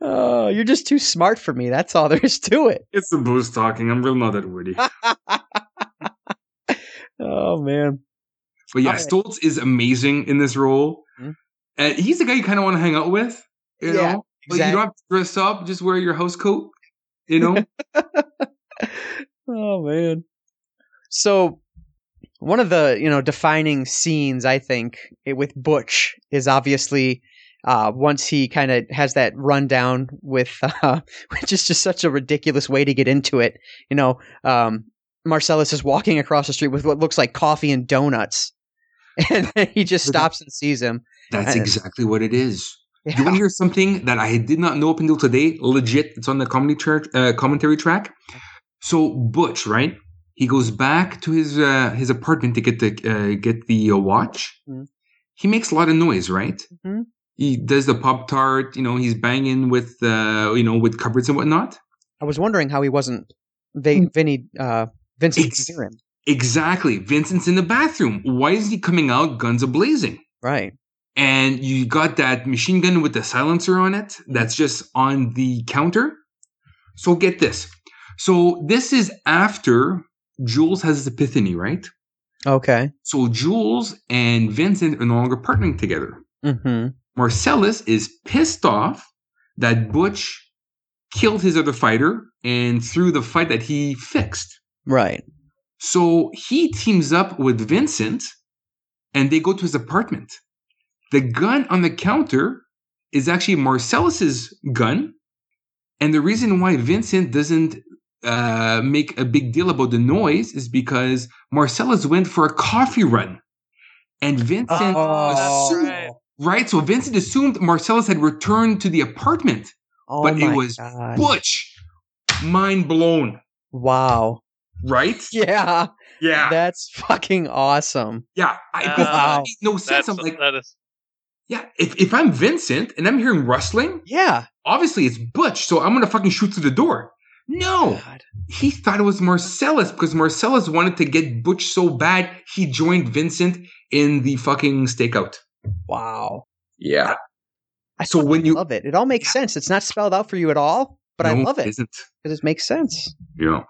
Oh, you're just too smart for me. That's all there is to it. It's the booze talking. I'm real not that witty. Oh man. But yeah. Stoltz is amazing in this role. Mhm. Uh, he's the guy you kind of want to hang out with. You Yeah, know, Like, you don't have to dress up. Just wear your house coat. You know, Oh man. So one of the, you know, defining scenes I think eh, with Butch is obviously uh, once he kind of has that rundown with, uh, which is just such a ridiculous way to get into it. You know, um, Marcellus is walking across the street with what looks like coffee and donuts, and he just stops and sees him. that's Uh, exactly what it is. You Yeah. want to hear something that I did not know up until today? Legit, it's on the comedy track, uh, commentary track. So Butch, right? He goes back to his uh, his apartment to get the uh, get the uh, watch. Mhm. He makes a lot of noise, right? Mhm. He does the pop tart. You know, he's banging with uh, you know with cupboards and whatnot. I was wondering how he wasn't they, Vinny uh, Vincent Ex-. Exactly. Vincent's in the bathroom. Why is he coming out guns a blazing? Right. and you got that machine gun with the silencer on it that's just on the counter. So get this. So this is after Jules has his epiphany, right? Okay. So Jules and Vincent are no longer partnering together. Mm-hmm. Marcellus is pissed off that Butch killed his other fighter and threw the fight that he fixed. Right. So he teams up with Vincent and they go to his apartment. The gun on the counter is actually Marcellus's gun. And the reason why Vincent doesn't uh, make a big deal about the noise is because Marcellus went for a coffee run. And Vincent Oh. assumed, right. right? So Vincent assumed Marcellus had returned to the apartment. Oh But it was God. Butch, mind blown, Wow. right? Yeah. Yeah. That's fucking awesome. Yeah, I, Uh, Wow. made no sense. I'm like, that is yeah, if, if I'm Vincent and I'm hearing rustling, Yeah. obviously it's Butch, so I'm gonna fucking shoot through the door. No, God. he thought it was Marcellus because Marcellus wanted to get Butch so bad he joined Vincent in the fucking stakeout. Wow. Yeah, I So when you- love it. It all makes sense. It's not spelled out for you at all, but I No, love it because it makes sense. yeah.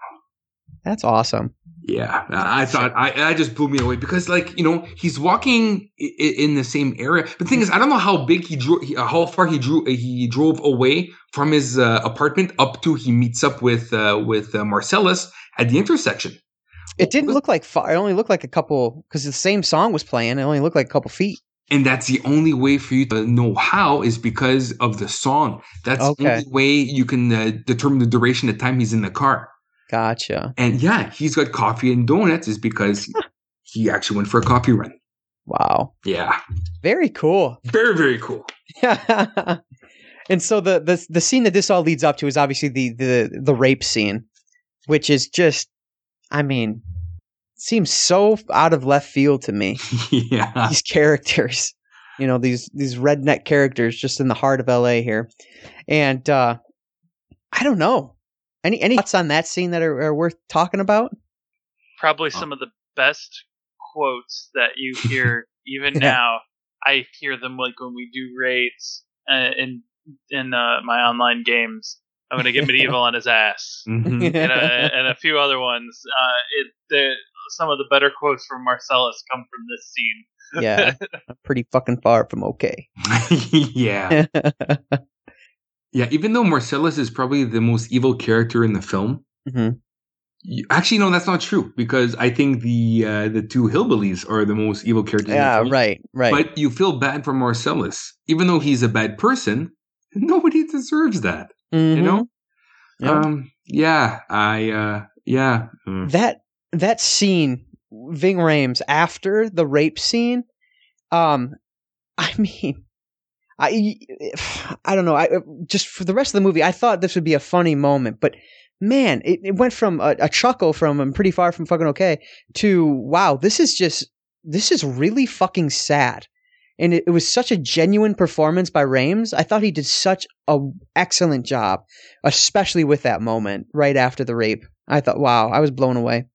That's awesome. Yeah, I I thought I, I just blew me away because like you know he's walking i- i- in the same area. But the thing is, I don't know how big he drew, how far he drew, he drove away from his uh, apartment up to he meets up with uh, with uh, Marcellus at the intersection. It didn't look like far. It only looked like a couple because the same song was playing. It only looked like a couple feet. And that's the only way for you to know how is because of the song. That's the only way you can uh, determine the duration of time he's in the car. Gotcha. And yeah, he's got coffee and donuts is because he actually went for a coffee run. Wow. Yeah, Very cool. very very cool. Yeah. and so the, the the scene that this all leads up to is obviously the the the rape scene, which is just, I mean, seems so out of left field to me. yeah. these characters, you know, these these redneck characters just in the heart of LA here, and uh I don't know. Any any thoughts on that scene that are, are worth talking about? probably Oh. some of the best quotes that you hear even Yeah. now. I hear them like when we do raids uh, in in uh, my online games. I'm gonna get medieval on his ass, Mhm. and, uh, and a few other ones. Uh, it the some of the better quotes from Marcellus come from this scene. yeah, I'm pretty fucking far from okay. yeah. Yeah. Even though Marcellus is probably the most evil character in the film, Mhm. you- actually, no, that's not true because I think the uh, the two hillbillies are the most evil characters. in the Yeah, film. right, right. But you feel bad for Marcellus, even though he's a bad person. Nobody deserves that, you Mhm. know. Yeah. Um. Yeah. I. uh Yeah. Mm. that that scene Ving Rhames after the rape scene. Um, I mean, I I don't know. I just for the rest of the movie, I thought this would be a funny moment, but man, it, it went from a, a chuckle from I'm pretty far from fucking okay to wow, this is just this is really fucking sad. And it, it was such a genuine performance by Rhames. I thought he did such a excellent job, especially with that moment right after the rape. I thought, wow, I was blown away.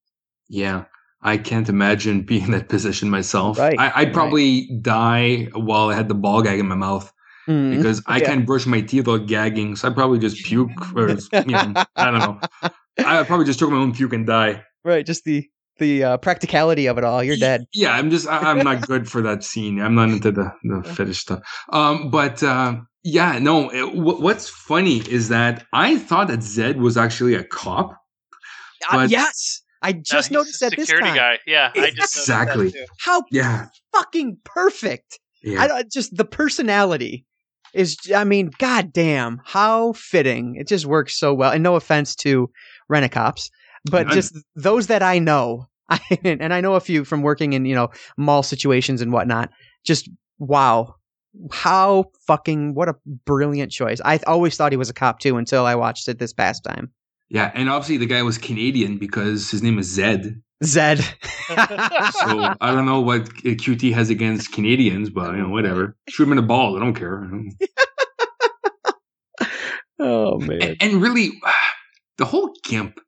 Yeah. I can't imagine being in that position myself. Right, I, I'd probably die while I had the ball gag in my mouth Mhm. because I Yeah. can't brush my teeth without gagging. So I'd probably just puke or, you know, I don't know. I'd probably just choke my own puke and die. right, just the the uh, practicality of it all. You're dead. Yeah, I'm just, I, I'm not good for that scene. I'm not into the, the fetish stuff. Um, but, uh, yeah, no, it, wh- what's funny is that I thought that Zed was actually a cop. Uh, yes, I just he's noticed the that this security time. guy. Yeah, I just Exactly. How Yeah. fucking perfect! Yeah. I don't, just the personality is. I mean, goddamn, how fitting! It just works so well. And no offense to Rent-A-Cops, but None. just those that I know, and I know a few from working in you know mall situations and whatnot. Just wow, how fucking what a brilliant choice! I always thought he was a cop too until I watched it this past time. Yeah. And obviously the guy was Canadian because his name is Zed. Zed. So I don't know what QT has against Canadians, but you know, whatever. Shoot him in the balls. I don't care. oh man. And, and really, the whole gimp.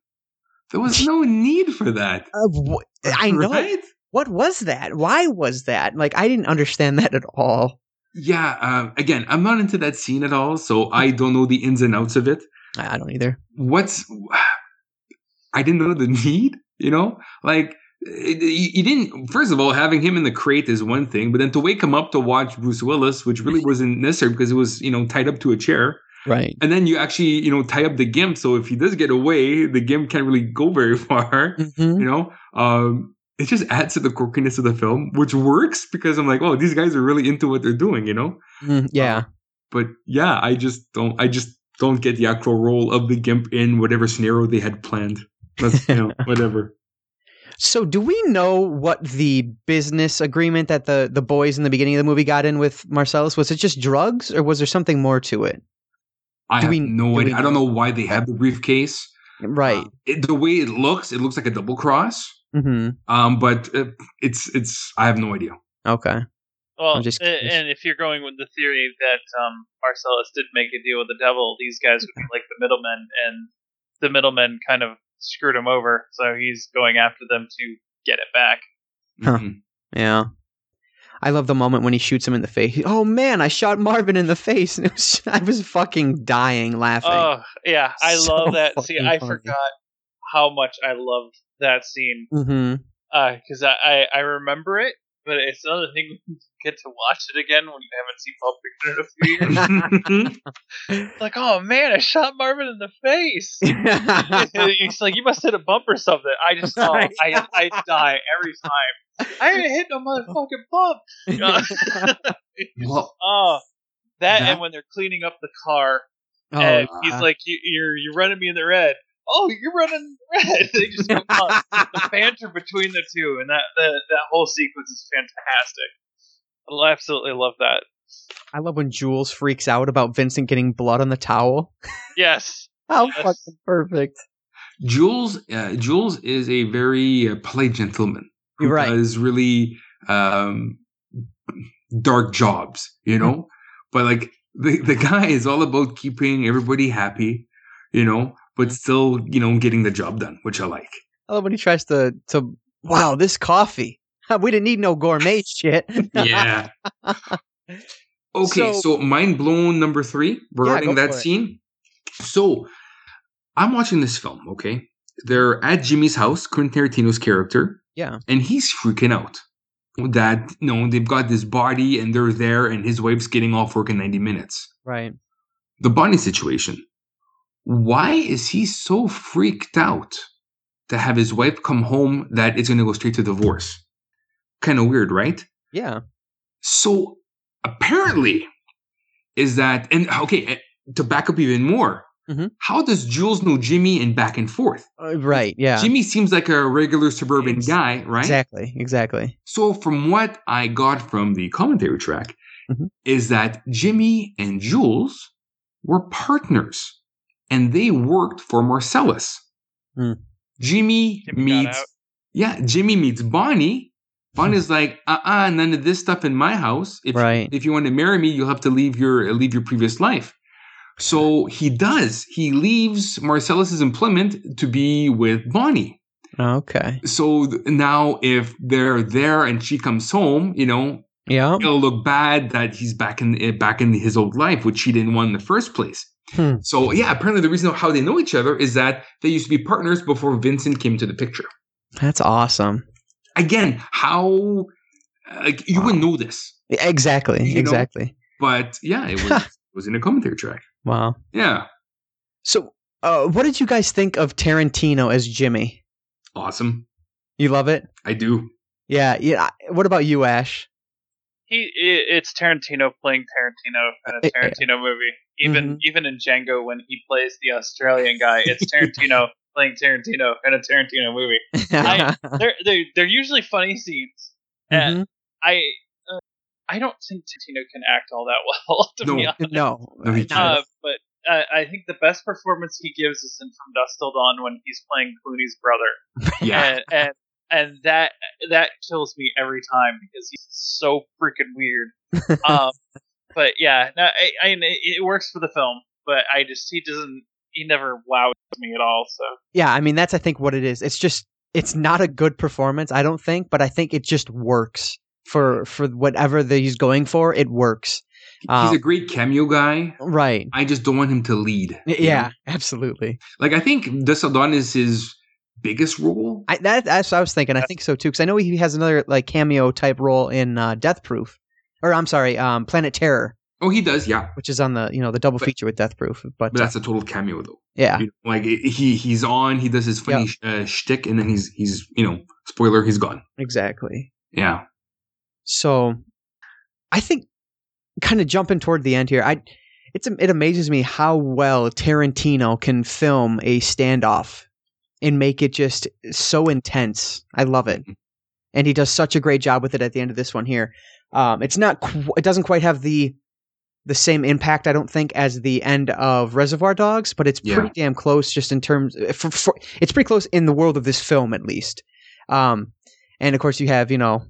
There was no need for that. Uh, wh- I know. Right? What was that? Why was that? Like, I didn't understand that at all. Yeah. Um, again, I'm not into that scene at all, so I don't know the ins and outs of it. I I don't either. What's I didn't know the need. You know, like you didn't. First of all, having him in the crate is one thing, but then to wake him up to watch Bruce Willis, which really wasn't necessary because it was you know tied up to a chair. Right. And then you actually, you know, tie up the gimp. So if he does get away, the gimp can't really go very far. Mm-hmm. You know, um, it just adds to the quirkiness of the film, which works because I'm like, oh, these guys are really into what they're doing. You know, Mm, yeah. but yeah, I just don't, I just don't get the actual role of the gimp in whatever scenario they had planned. That's you know, whatever. So, do we know what the business agreement that the the boys in the beginning of the movie got in with Marcellus was? It just drugs, or was there something more to it? I Do have we- no do we idea. I don't know why they have the briefcase. Right. Uh, it, the way it looks, it looks like a double cross. mm-hmm. Um, but uh, it's it's I have no idea. Okay. Well, I'm just curious. and if you're going with the theory that um, Marcellus did make a deal with the devil, these guys would be like the middlemen, and the middlemen kind of screwed him over, so he's going after them to get it back. Yeah. I love the moment when he shoots him in the face. Oh man, I shot Marvin in the face, and it was I was fucking dying laughing. Oh yeah, I So love that. See, I funny. forgot how much I loved that scene mm-hmm. because I, I I remember it, but it's another thing get to watch it again when you haven't seen Pulp Fiction in a few years. like, oh man, I shot Marvin in the face. He's like, you must hit a bump or something. I just, oh, I, I die every time. I didn't hit no motherfucking bump. Well, oh, that, that- and when they're cleaning up the car, oh, and he's uh, like, you, "You're you're running me in the red." Oh, you're running red. they just come on. the banter between the two, and that that that whole sequence is fantastic. I absolutely love that. I love when Jules freaks out about Vincent getting blood on the towel. Yes. How Yes. fucking perfect. Jules, uh, Jules is a very uh, polite gentleman who Right. does really um, dark jobs, you know. but like the the guy is all about keeping everybody happy, you know, but still, you know, getting the job done, which I like. I love when he tries to to wow this coffee. We didn't need no gourmet shit. Yeah. okay, So- so, mind blown number three regarding go that scene. So I'm watching this film. Okay, they're at Jimmy's house, Quentin Tarantino's character. Yeah. and he's freaking out that you know they've got this body and they're there and his wife's getting off work in 90 minutes Right. the body situation why is he so freaked out to have his wife come home that it's going to go straight to divorce kind of weird right Yeah. so apparently is that and okay eh, to back up even more Mhm. how does Jules know Jimmy and back and forth? Uh, right. Yeah. Jimmy seems like a regular suburban Ex- guy, right? Exactly. Exactly. So, from what I got from the commentary track, Mhm. is that Jimmy and Jules were partners and they worked for Marcellus. Hmm. Jimmy, Jimmy meets, yeah, Jimmy meets Bonnie. Bonnie's like, uh uh none of this stuff in my house. If, Right. if you want to marry me, you'll have to leave your leave your previous life. So he does. He leaves Marcellus's employment to be with Bonnie Okay. so th- now if they're there and she comes home, you know, Yeah. it'll look bad that he's back in eh, back in his old life, which he didn't want in the first place. Hmm. So yeah, apparently the reason how they know each other is that they used to be partners before Vincent came to the picture. That's awesome. Again, how like you wouldn't know this, Exactly. You know- exactly. but yeah, it was was in a commentary track. Wow. Yeah, So, uh, what did you guys think of Tarantino as Jimmy? awesome. You love it? I do. Yeah. Yeah. What about you, Ashe? He, it's Tarantino playing Tarantino in a Tarantino movie. Even Mhm. even in Django, when he plays the Australian guy, it's Tarantino playing Tarantino in a Tarantino movie. I- They're they're, they're usually funny scenes. And Mhm. I uh, I don't think Tarantino can act all that well. To be No. honest. No. No, he not- Uh, but uh, I think the best performance he gives is in From Dusk Till Dawn when he's playing Clooney's brother, Yeah, and, and and that that kills me every time because he's so freaking weird. Um, but yeah, no, I, I mean, it, it works for the film, but I just he doesn't he never wows me at all. So yeah. I mean, that's I think what it is. It's just it's not a good performance. I don't think, but I think it just works for for whatever that he's going for. It works. he's Um, a great cameo guy. right. I just don't want him to lead. Y- you know? Yeah. Absolutely. Like I think Dusk Till Dawn is his biggest role. I that, that's what I was thinking. I think so too, because I know he has another like cameo type role in uh, Death Proof, or I'm sorry, um, Planet Terror, Oh, he does, yeah. which is on the you know the double But- feature with Death Proof. But, But that's a total cameo, though. yeah, You know, like he he's on, he does his funny uh, shtick, and then he's he's you know spoiler, he's gone. exactly. Yeah, So, I think kind of jumping toward the end here, I it's it amazes me how well Tarantino can film a standoff and make it just so intense. I love it, and he does such a great job with it at the end of this one here. Um, it's not qu- it doesn't quite have the the same impact I don't think as the end of Reservoir Dogs, but it's Yeah. pretty damn close just in terms for, for it's pretty close in the world of this film at least. Um, and of course you have you know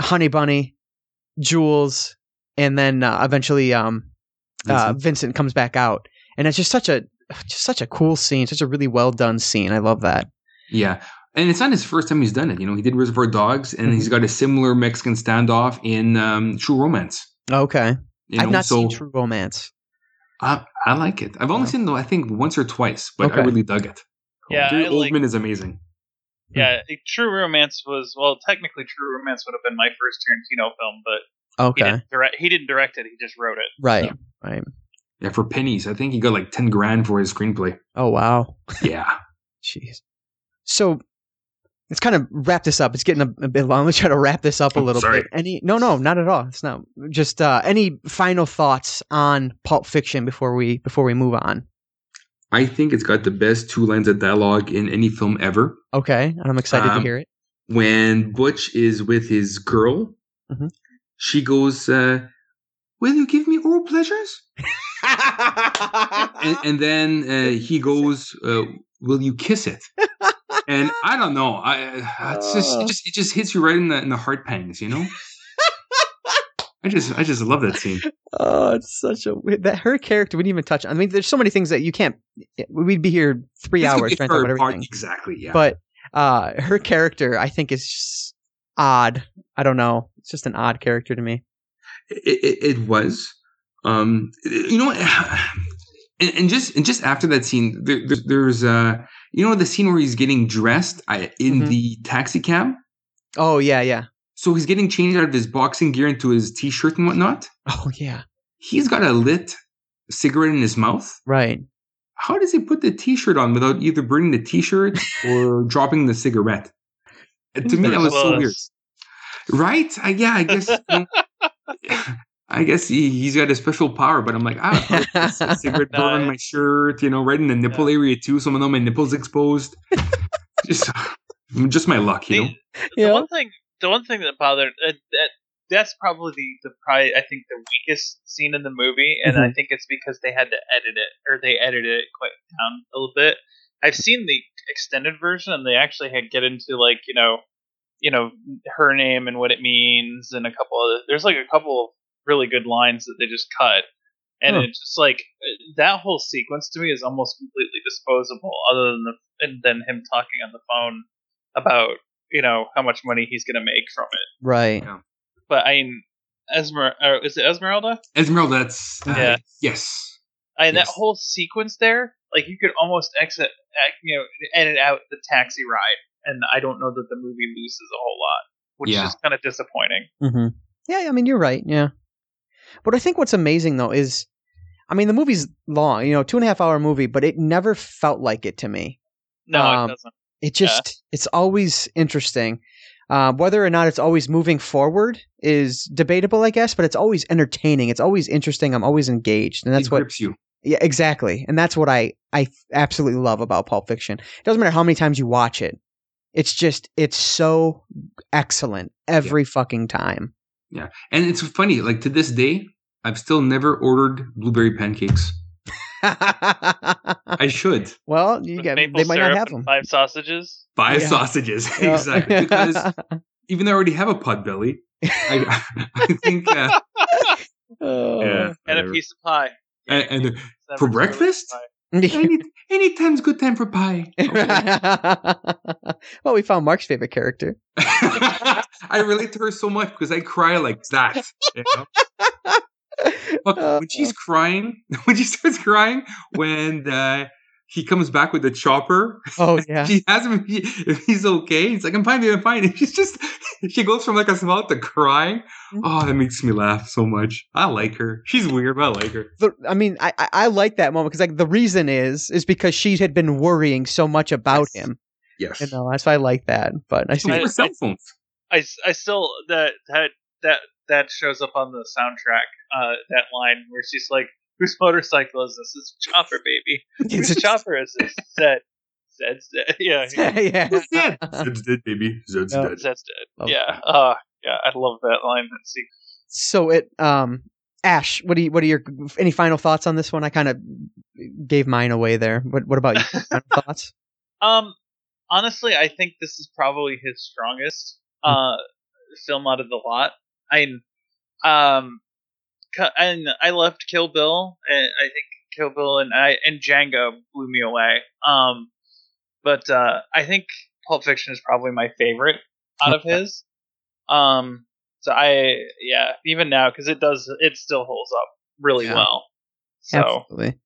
Honey Bunny, Jules, and then uh, eventually um, uh, Vincent. Vincent comes back out, and it's just such a just such a cool scene, such a really well done scene. I love that. yeah. And it's not his first time he's done it. You know, he did Reservoir Dogs, and Mhm. he's got a similar Mexican standoff in um, True Romance. Okay, You I've know, not so seen True Romance. I, I like it. I've only Yeah. seen though I think once or twice, but I really dug it. yeah, Gary I like Oldman is amazing. yeah. True Romance was well, technically True Romance would have been my first Tarantino film, but he Okay, didn't direct. He didn't direct it. He just wrote it. right, right. Yeah, for pennies. I think he got like ten grand for his screenplay. Oh wow, Yeah. jeez. So let's kind of wrap this up. It's getting a, a bit long. Let's try to wrap this up a Oh, little sorry. bit. Any? No, no, not at all. It's not. Just uh, any final thoughts on Pulp Fiction before we before we move on? I think it's got the best two lines of dialogue in any film ever. Okay, and I'm excited to Um, hear it. When Butch is with his girl, Mhm. she goes, uh, Will you give me oral pleasures? and, and then uh, he goes, uh, "Will you kiss it?" and I don't know. I it's just it just it just hits you right in the in the heart pangs, you know. I just I just love that scene. Oh, it's such a weird, that her character. We didn't even touch. I mean, there's so many things that you can't. We'd be here three This hours trying to talk about third part- everything. Exactly. Yeah. But uh, her character, I think, is just odd. I don't know. It's just an odd character to me. it, it, it was. Um, you know? And, and just and just after that scene, there, there, there's uh, you know the scene where he's getting dressed uh, in Mhm. the taxi cab. Oh yeah, yeah. So he's getting changed out of his boxing gear into his t-shirt and whatnot. Oh yeah. He's got a lit cigarette in his mouth. Right. How does he put the t-shirt on without either burning the t-shirt or dropping the cigarette? Uh, To me, that was so weird. Right? I, yeah, I guess. you know, I guess he, he's got a special power, but I'm like, ah, a cigarette No, burn I- my shirt, you know, right in the nipple area too. Some of them, my nipples exposed. just, just my luck, you know. The, the Yeah. one thing, the one thing that bothered uh, that that's probably the the probably I think the weakest scene in the movie, and I think it's because they had to edit it or they edited it quite down a little bit. I've seen the extended version, and they actually had get into like you know, you know her name and what it means, and a couple of there's like a couple of really good lines that they just cut. And Huh. it's just like that whole sequence to me is almost completely disposable, other than the and then him talking on the phone about you know how much money he's gonna make from it. right. But I mean, Esmer, is it Esmeralda? Esmeralda, that's uh, Yeah. yes. I mean, Yes. that whole sequence there, like you could almost exit, uh, you know, edit out the taxi ride, and I don't know that the movie loses a whole lot, which Yeah. is kind of disappointing. hmm Yeah, I mean, you're right. Yeah. But I think what's amazing, though, is I mean, the movie's long, you know, two and a half hour movie, but it never felt like it to me. No, Um, it doesn't. It just, it's always interesting. Uh, whether or not it's always moving forward is debatable, I guess, but it's always entertaining. It's always interesting. I'm always engaged. And that's it what grips you. Yeah, exactly. And that's what I I absolutely love about Pulp Fiction. It doesn't matter how many times you watch it. It's just it's so excellent every fucking time. And it's funny, like to this day, I've still never ordered blueberry pancakes. I should well, you get maple they might not syrup have and them. Five sausages. Five Yeah. sausages Yeah. exactly because even though I already have a pot belly, I, I think uh, Oh. yeah, and a piece of pie. And- and for too breakfast? Any anytime's good time for pie. Okay. well, we found Marc's favorite character. I relate to her so much because I cry like that. You know? Look, when she's crying, when she starts crying, when uh, he comes back with the chopper, Oh yeah. she asks him if, he, if he's okay. He's like, "I'm fine, babe, I'm fine." And she's just, she goes from like a smile to crying. Mm-hmm. Oh, that makes me laugh so much. I like her. She's weird, but I like her. the, I mean, I, I- I like that moment because like the reason is is because she had been worrying so much about Yes. him. Yes. You know, that's why I like that. But I see. These I- cell phones. I, s- I still that that that that shows up on the soundtrack. Uh, that line where she's like, "Whose motorcycle is this? It's Chopper, baby. It's Whose a- Chopper is this?" Zed. Zed's dead. Yeah, yeah. Who's dead? Zed's dead, baby. Zed's Yeah. dead. Zed's dead. Love yeah. Uh, yeah. I love that line. That sequence. So it um Ashe, what do you what are your any final thoughts on this one? I kind of gave mine away there. What what about you? Final thoughts? Um, honestly, I think this is probably his strongest uh film out of the lot. I um, cu- and I loved Kill Bill, and I think Kill Bill and I and Django blew me away. Um, but uh, I think Pulp Fiction is probably my favorite out of his. Um, so I yeah, even now because it does it still holds up really Yeah. well. So Absolutely.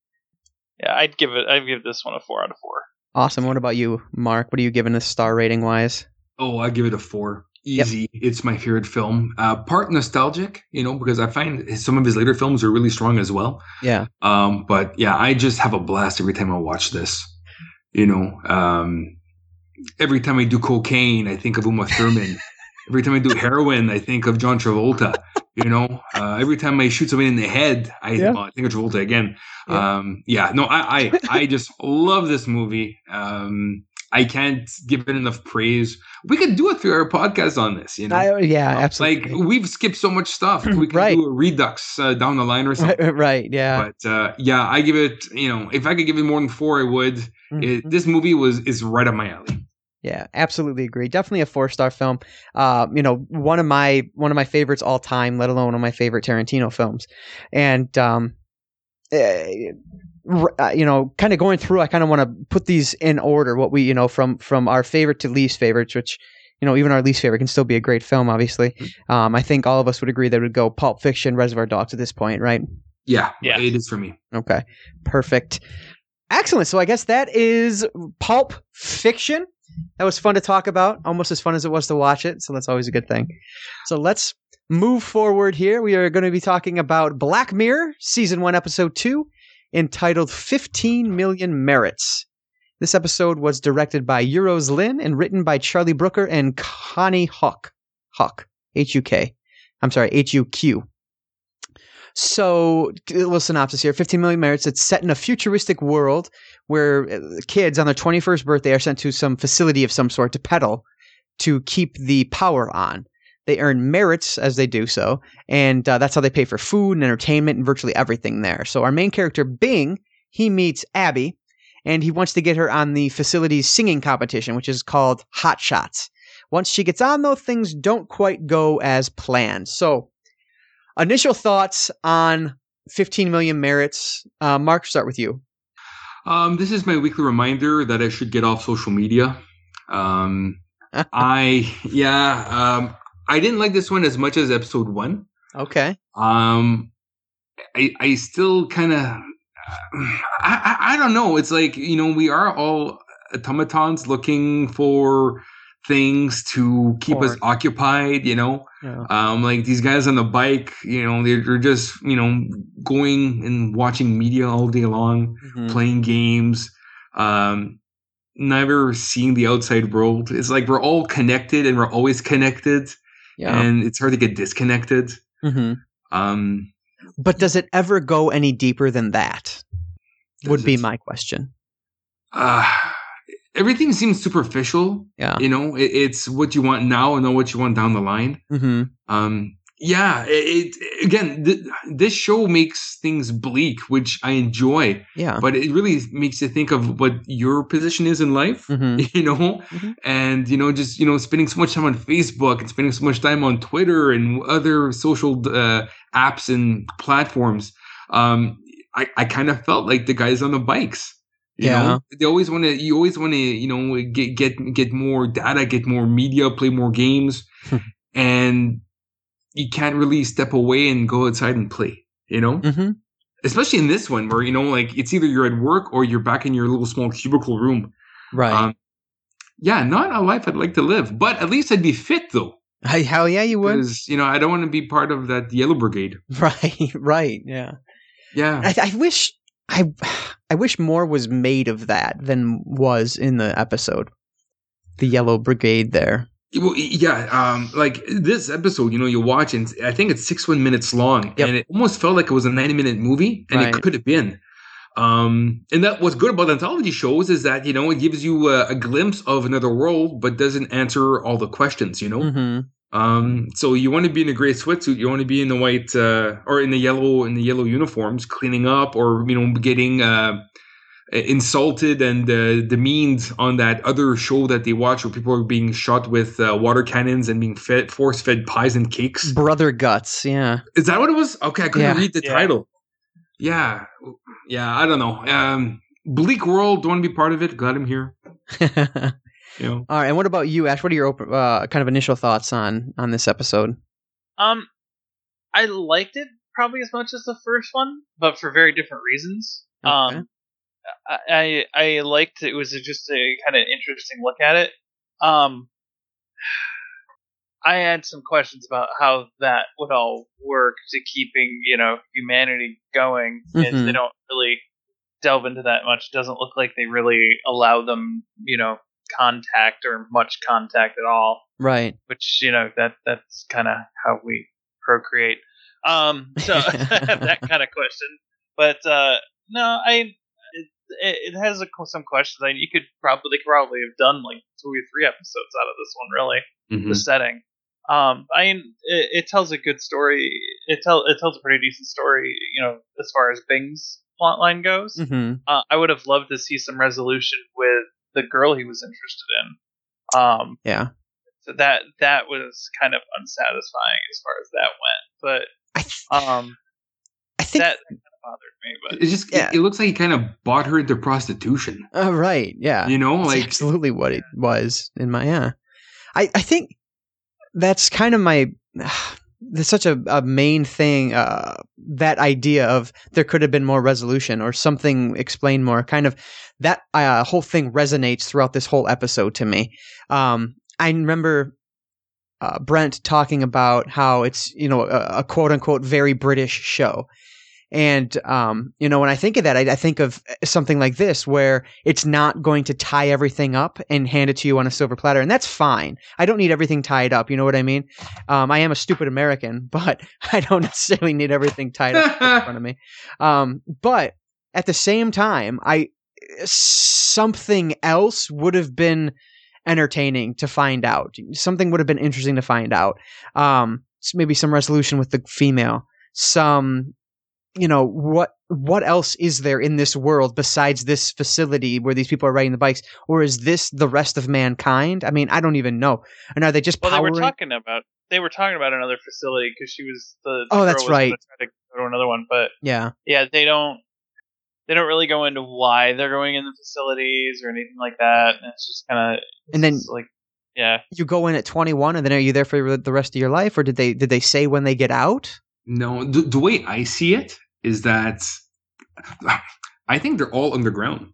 yeah, I'd give it I'd give this one a four out of four. Awesome. What about you, Marc? What are you giving this star rating wise? Oh, I give it a four. Yep. Easy. It's my favorite film. Uh, part nostalgic, you know, because I find some of his later films are really strong as well. Yeah. Um, but yeah, I just have a blast every time I watch this. You know, um, every time I do cocaine, I think of Uma Thurman. every time I do heroin, I think of John Travolta. You know, uh, every time I shoot somebody in the head, I, Yeah. well, I think of Travolta again. Yeah. Um, yeah, no, I, I, I just love this movie. Um, I can't give it enough praise. We could do a three-hour podcast on this. You know, I, yeah, like absolutely. we've skipped so much stuff. We could Right. do a redux uh, down the line or something. right, yeah. But uh, yeah, I give it. You know, if I could give it more than four, I would. Mhm. It, this movie was is right up my alley. Yeah, absolutely agree. Definitely a four star film. Uh, you know, one of my one of my favorites all time, let alone one of my favorite Tarantino films. And um, eh, uh, you know, kind of going through, I kind of want to put these in order. What we, you know, from from our favorite to least favorites, which you know, even our least favorite can still be a great film. Obviously, um, I think all of us would agree that it would go Pulp Fiction, Reservoir Dogs at this point, right? Yeah, Yeah. it is for me. Okay, perfect. Excellent. So I guess that is Pulp Fiction. That was fun to talk about, almost as fun as it was to watch it. So that's always a good thing. So let's move forward here. We are going to be talking about Black Mirror, Season 1, Episode 2, entitled 15 Million Merits. This episode was directed by Euros Lyn and written by Charlie Brooker and Konnie Hawk. Hawk. H U K. I'm sorry, H U Q. So, a little synopsis here 15 million merits. It's set in a futuristic world where uh, kids on their 21st birthday are sent to some facility of some sort to pedal to keep the power on. They earn merits as they do so, and uh, that's how they pay for food and entertainment and virtually everything there. So, our main character, Bing, he meets Abby, and he wants to get her on the facility's singing competition, which is called Hot Shots. Once she gets on, though, things don't quite go as planned. So, initial thoughts on 15 million merits. Uh, Marc, start with you. Um, this is my weekly reminder that I should get off social media. Um, I yeah, um, I didn't like this one as much as episode one. Okay. Um, I I still kind of I, I I don't know. It's like you know we are all automatons looking for things to keep us occupied. You know, Yeah. um, like these guys on the bike. You know, they're, they're just you know going and watching media all day long Mhm. playing games, um, never seeing the outside world. It's like we're all connected and we're always connected, Yeah. and it's hard to get disconnected. hmm Um, But does it ever go any deeper than that? Would be my question. uh, everything seems superficial. Yeah. You know, it, it's what you want now and not what you want down the line. hmm Um, yeah, it, it again. Th- this show makes things bleak, which I enjoy, Yeah. but it really makes you think of what your position is in life. hmm you know Mhm. and you know just you know spending so much time on facebook and spending so much time on twitter and other social uh, apps and platforms um i, I kind of felt like the guys on the bikes you Yeah. know they always want to you always want to you know get get get more data get more media play more games Hmm. and you can't really step away and go outside and play you know hmm especially in this one where you know like it's either you're at work or you're back in your little small cubicle room Right. um, yeah, not a life I'd like to live, but at least I'd be fit though, Hey, Hell yeah, you would. because you know I don't want to be part of that yellow brigade. Right. Right. Yeah. Yeah, I, I wish I I wish more was made of that than was in the episode. The Yellow Brigade there. Well, yeah. Um, like this episode, you know, you watch and I think it's six one minutes long, Yep. and it almost felt like it was a ninety minute movie, and Right. it could have been. Um, and that what's good about anthology shows is that you know it gives you a, a glimpse of another world, but doesn't answer all the questions. You know, hmm Um, so you want to be in a gray sweatsuit, you want to be in the white uh, or in the yellow in the yellow uniforms, cleaning up or you know getting uh, insulted and uh, demeaned on that other show that they watch where people are being shot with uh, water cannons and being fed force fed pies and cakes. Brother Guts. Yeah. Is that what it was? Okay, I couldn't Yeah. read the Yeah. title. Yeah, yeah, I don't know. Um, bleak world, don't want to be part of it. Glad I'm here. All You know. right. And what about you, Ashe? What are your op- uh, kind of initial thoughts on on this episode? Um, I liked it probably as much as the first one, but for very different reasons. Okay. Um, I I I liked it was just a kind of interesting look at it. Um, I had some questions about how that would all work to keeping you know humanity going, and Mhm. they don't really delve into that much. It doesn't look like they really allow them, you know, contact or much contact at all Right. which you know that that's kind of how we procreate. Um, so that kind of question, but uh, no, I it, it has a, some questions. I you could probably they could probably have done like two or three episodes out of this one. Really, Mhm. the setting. Um, I mean, it, it tells a good story. It tell it tells a pretty decent story. You know, as far as Bing's plotline goes. hmm Uh, I would have loved to see some resolution with the girl he was interested in. Um, Yeah. so that that was kind of unsatisfying as far as that went. I th- But um, I think. that kind of bothered me. But It just Yeah. it, it looks like he kind of bought her into prostitution. uh, right. Yeah. You know, That's like absolutely what it was in my yeah. I I think that's kind of my there's such a, a main thing uh, that idea of there could have been more resolution or something explained more kind of that uh, whole thing resonates throughout this whole episode to me um, i remember uh, brent talking about how it's you know a, a quote unquote very british show And um, you know, when I think of that, I, I think of something like this, where it's not going to tie everything up and hand it to you on a silver platter, and that's fine. I don't need everything tied up. You know what I mean? Um, I am a stupid American, but I don't necessarily need everything tied up in front of me. Um, but at the same time, I something else would have been entertaining to find out. Something would have been interesting to find out. Um, maybe some resolution with the female. Some, you know, what what else is there in this world besides this facility where these people are riding the bikes, or is this the rest of mankind? I mean, I don't even know. And are they just well, powering? they were talking about they were talking about another facility because she was the, the Oh, that's right. to go to another one, but yeah, yeah, they don't they don't really go into why they're going in the facilities or anything like that. And it's just kind of And then- like yeah, you go in at 21, and then are you there for the rest of your life, or did they did they say when they get out? No, the, the way I see it is that I think they're all underground.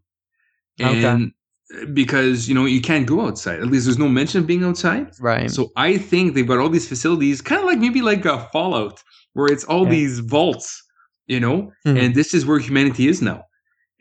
Okay. And because, you know, you can't go outside. At least there's no mention of being outside. Right. So I think they've got all these facilities, kind of like maybe like a Fallout, where it's all Yeah. these vaults, you know, Mhm. and this is where humanity is now.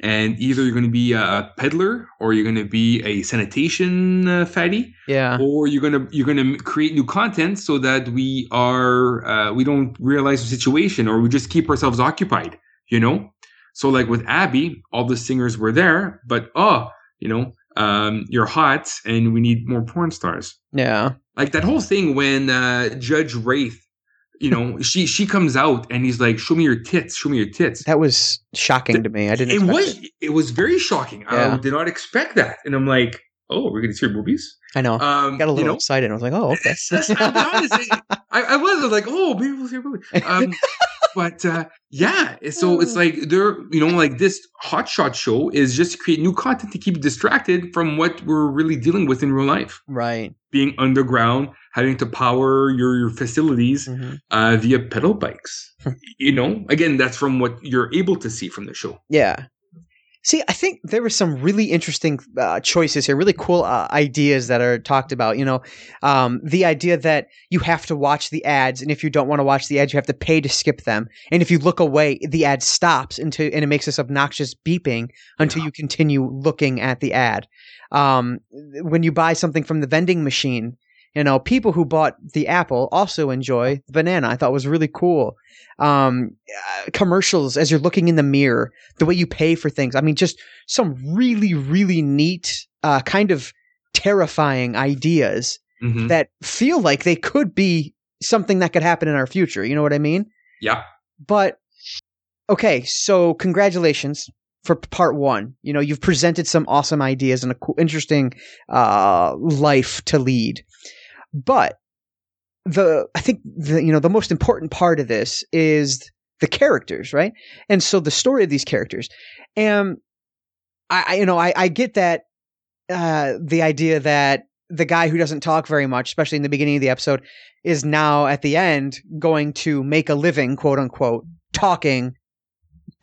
And either you're going to be a peddler, or you're going to be a sanitation uh, fatty, yeah. or you're gonna you're gonna create new content so that we are uh, we don't realize the situation, or we just keep ourselves occupied. You know. So like with Abi, all the singers were there, but oh, you know, um, you're hot, and we need more porn stars Yeah. like that whole thing when uh, Judge Wraith, you know, she she comes out and he's like, "Show me your tits, show me your tits." That was shocking to me. I didn't. It expect was It. it. was very shocking. I did not expect that, and I'm like, "Oh, we're gonna see your boobies." I know. Um, Got a little you know, excited. I was like, oh, okay. That's- that's- honestly, I, I was, I was like, "Oh, maybe we'll see your boobies." Um, but uh, yeah, so it's like they're you know like this hotshot show is just to create new content to keep distracted from what we're really dealing with in real life right. being underground, having to power your, your facilities Mhm. uh, via pedal bikes. you know, again, that's from what you're able to see from the show. Yeah. See, I think there were some really interesting uh, choices here, really cool uh, ideas that are talked about. You know, um, the idea that you have to watch the ads, and if you don't want to watch the ads, you have to pay to skip them. And if you look away, the ad stops into, and it makes this obnoxious beeping until you continue looking at the ad. Um, when you buy something from the vending machine, you know, people who bought the apple also enjoy the banana. I thought was really cool. Um, uh, commercials as you're looking in the mirror, the way you pay for things. I mean, just some really, really neat, uh, kind of terrifying ideas Mhm. that feel like they could be something that could happen in our future. You know what I mean? Yeah. But okay, so congratulations for part one. You know, you've presented some awesome ideas and a cool, interesting uh, life to lead. But the I think the you know the most important part of this is the characters, right? And so the story of these characters, and I, I you know I, I get that uh, the idea that the guy who doesn't talk very much, especially in the beginning of the episode, is now at the end going to make a living, quote unquote, talking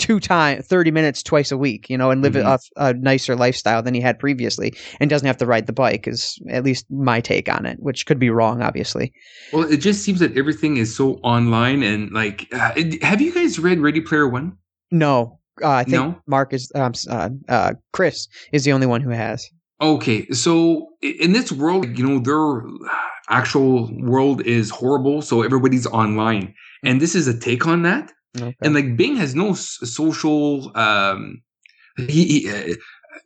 two time 30 minutes twice a week, you know, and live Mhm. a, a nicer lifestyle than he had previously and doesn't have to ride the bike is at least my take on it, which could be wrong, obviously. Well, it just seems that everything is so online and like, uh, have you guys read Ready Player One? No, uh, I think No? Marc is, um, uh, uh, Chris is the only one who has. Okay, so in this world, you know, their actual world is horrible, so everybody's online, and this is a take on that. Okay. and like Bing has no s- social um he, he uh,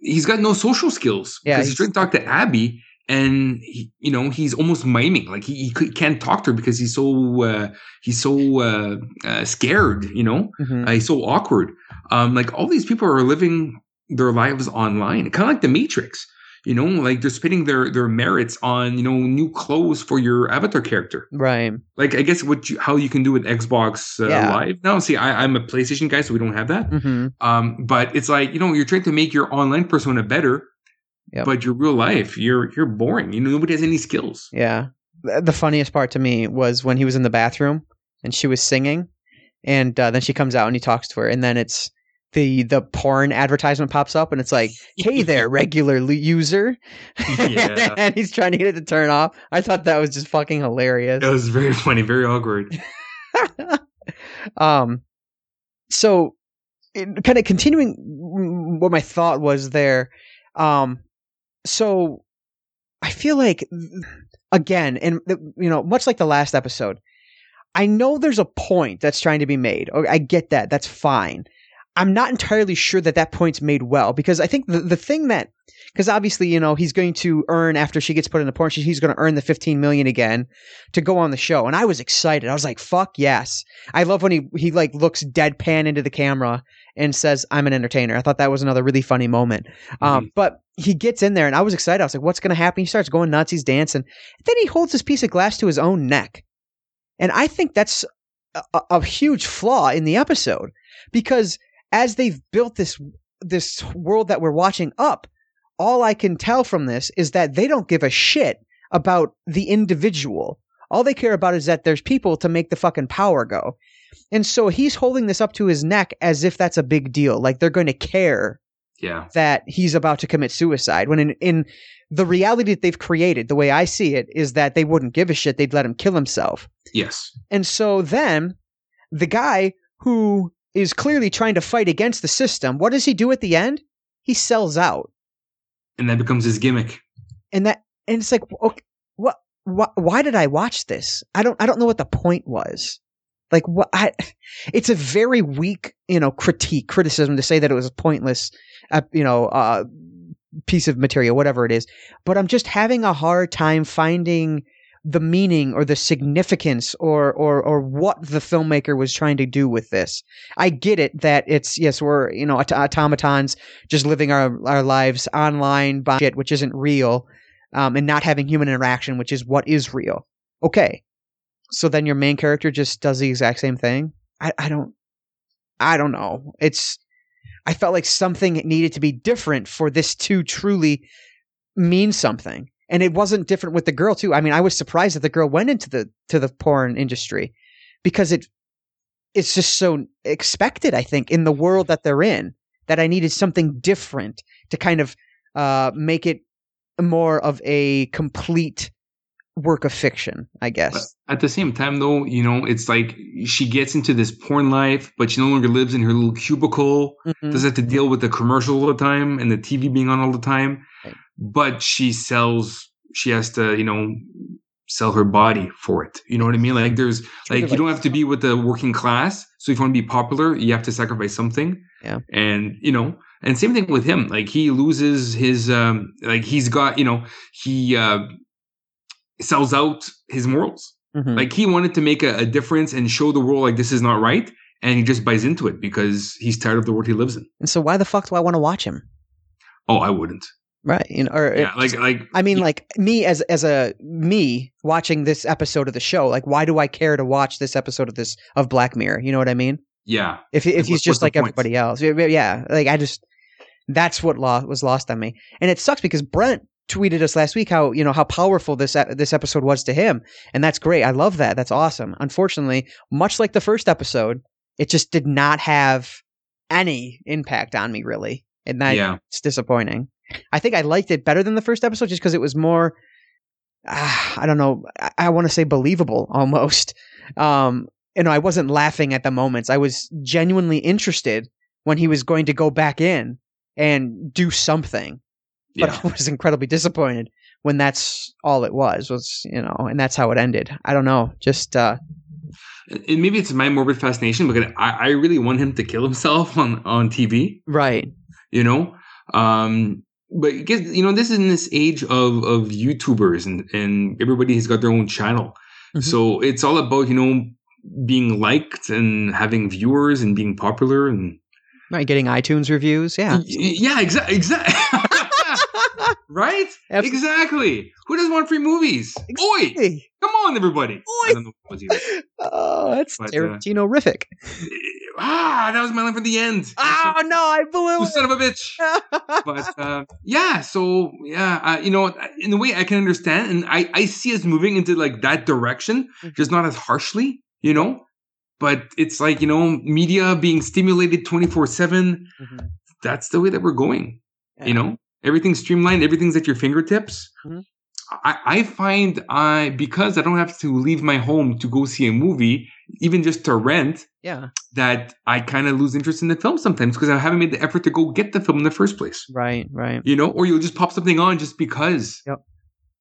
he's got no social skills. Yeah, because he's he's- trying to talk to Abi and he, you know he's almost miming. Like he, he can't talk to her because he's so uh, he's so uh, uh, scared you know? Mhm. uh, he's so awkward. Um like all these people are living their lives online. Kind of like the Matrix you know like they're spending their their merits on you know new clothes for your avatar character right. like I guess what you, how you can do with Xbox uh, Yeah. Live. Now, see, I, I'm a PlayStation guy, so we don't have that. hmm Um, but it's like you know, you're trying to make your online persona better, Yep. but your real life, you're you're boring. You know, nobody has any skills. Yeah. The funniest part to me was when he was in the bathroom and she was singing, and uh, then she comes out and he talks to her, and then it's the the porn advertisement pops up, and it's like, "Hey there, regular user," Yeah. and he's trying to get it to turn off. I thought that was just fucking hilarious. It was very funny, very awkward. um, so kind of continuing what my thought was there. Um, so I feel like again, and you know, much like the last episode, I know there's a point that's trying to be made. I get that. That's fine. I'm not entirely sure that that point's made well because I think the, the thing that because obviously you know he's going to earn after she gets put in the porn he's going to earn the 15 million again to go on the show. And I was excited. I was like fuck yes. I love when he he like looks deadpan into the camera and says I'm an entertainer. I thought that was another really funny moment. Um, mm-hmm. um, but he gets in there and I was excited. I was like what's going to happen? He starts going nuts. He's dancing. Then he holds this piece of glass to his own neck. And I think that's a, a huge flaw in the episode because as they've built this this world that we're watching up, all I can tell from this is that they don't give a shit about the individual. All they care about is that there's people to make the fucking power go. And so he's holding this up to his neck as if that's a big deal. Like they're going to care yeah. that he's about to commit suicide. When in, in the reality that they've created, the way I see it, is that they wouldn't give a shit. They'd let him kill himself. Yes. And so then the guy who is clearly trying to fight against the system. What does he do at the end? He sells out, and that becomes his gimmick. And that and it's like, okay, what? Wh- why did I watch this? I don't. I don't know what the point was. Like what? I, it's a very weak, you know, critique criticism to say that it was a pointless, uh, you know, uh, piece of material, whatever it is. But I'm just having a hard time finding the meaning or the significance or or or what the filmmaker was trying to do with this. I get it that it's yes we're you know automatons just living our our lives online by shit which isn't real, um, and not having human interaction which is what is real. Okay, so then your main character just does the exact same thing. I I don't I don't know. It's I felt like something needed to be different for this to truly mean something and it wasn't different with the girl too. I mean, I was surprised that the girl went into the to the porn industry because it it's just so expected. I think in the world that they're in that I needed something different to kind of uh, make it more of a complete work of fiction, I guess. But at the same time, though, you know, it's like she gets into this porn life, but she no longer lives in her little cubicle. Mm-hmm. Doesn't have to deal with the commercial all the time and the TV being on all the time. But she sells she has to you know sell her body for it. You know what i mean? Like there's like you don't have to be with the working class. So if you want to be popular you have to sacrifice something. Yeah. And you know and same thing with him. Like he loses his um like he's got you know he uh sells out his morals mm-hmm. like he wanted to make a, a difference and show the world like this is not right and he just buys into it because he's tired of the world he lives in and so why the fuck do i want to watch him oh i wouldn't Right. You know, or yeah, like like I mean, like me as as a me watching this episode of the show. Like, why do I care to watch this episode of this of Black Mirror? You know what I mean? Yeah. If if he's just like everybody else, yeah. Like I just that's what lo- was lost on me, and it sucks because Brent tweeted us last week how you know how powerful this this episode was to him, and that's great. I love that. That's awesome. Unfortunately, much like the first episode, it just did not have any impact on me really, and that yeah. it's disappointing. I think I liked it better than the first episode just because it was more, uh, I don't know, I, I want to say believable almost. Um, you know, I wasn't laughing at the moments. I was genuinely interested when he was going to go back in and do something. But yeah. I was incredibly disappointed when that's all it was, was, you know, and that's how it ended. I don't know. Just, uh, and maybe it's my morbid fascination because I, I really want him to kill himself on, on TV. Right. You know? Um, but you know this is in this age of of YouTubers and and everybody has got their own channel. Mm-hmm. So it's all about you know being liked and having viewers and being popular and right getting iTunes reviews. Yeah, yeah, exactly, exactly. right? Absolutely. Exactly. Who doesn't want free movies? Exactly. Oi! Come on, everybody. Oi! oh, that's but, Tarantino-rific. Uh, ah, that was my line for the end. Oh no, I blew it. son of a bitch. but uh, yeah, so yeah, uh, you know, in a way I can understand, and I I see us moving into like that direction, mm-hmm. just not as harshly, you know. But it's like you know, media being stimulated twenty four seven. Mm-hmm. That's the way that we're going. Yeah. You know, everything's streamlined, everything's at your fingertips. Mm-hmm. I, I find I because I don't have to leave my home to go see a movie, even just to rent, Yeah. that I kind of lose interest in the film sometimes because I haven't made the effort to go get the film in the first place. Right. Right. You know, or you'll just pop something on just because. Yep.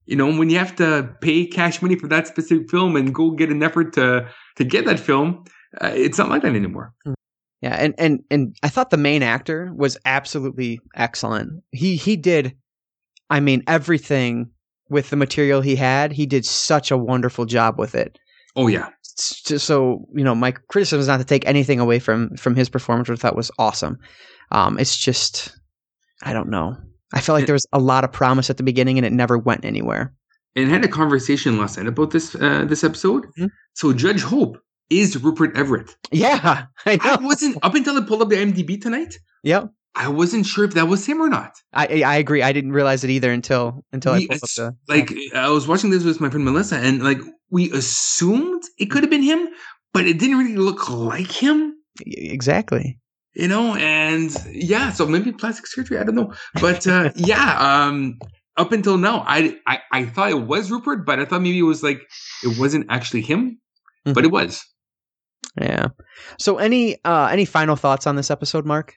You know, when you have to pay cash money for that specific film and go get an effort to to get that film, uh, it's not like that anymore. Yeah, and and and I thought the main actor was absolutely excellent. He he did, I mean, everything with the material he had. He did such a wonderful job with it. Oh yeah, so you know, my criticism is not to take anything away from from his performance, which I thought was awesome. Um, it's just, I don't know. I felt like there was a lot of promise at the beginning, and it never went anywhere. and I had a conversation last night about this uh, this episode. Mhm. So Judge Hope is Rupert Everett. Yeah, I I wasn't up until I pulled up the IMDb tonight. Yep, I wasn't sure if that was him or not. I I agree. I didn't realize it either until until I We pulled up the like I was watching this with my friend Melissa, and like we assumed it could have been him, but it didn't really look like him. exactly. You know, and yeah, so maybe plastic surgery. I don't know, but uh, yeah, um, up until now, I, I I thought it was Rupert, but I thought maybe it was like it wasn't actually him, but it was. Yeah. So any uh any final thoughts on this episode, Marc?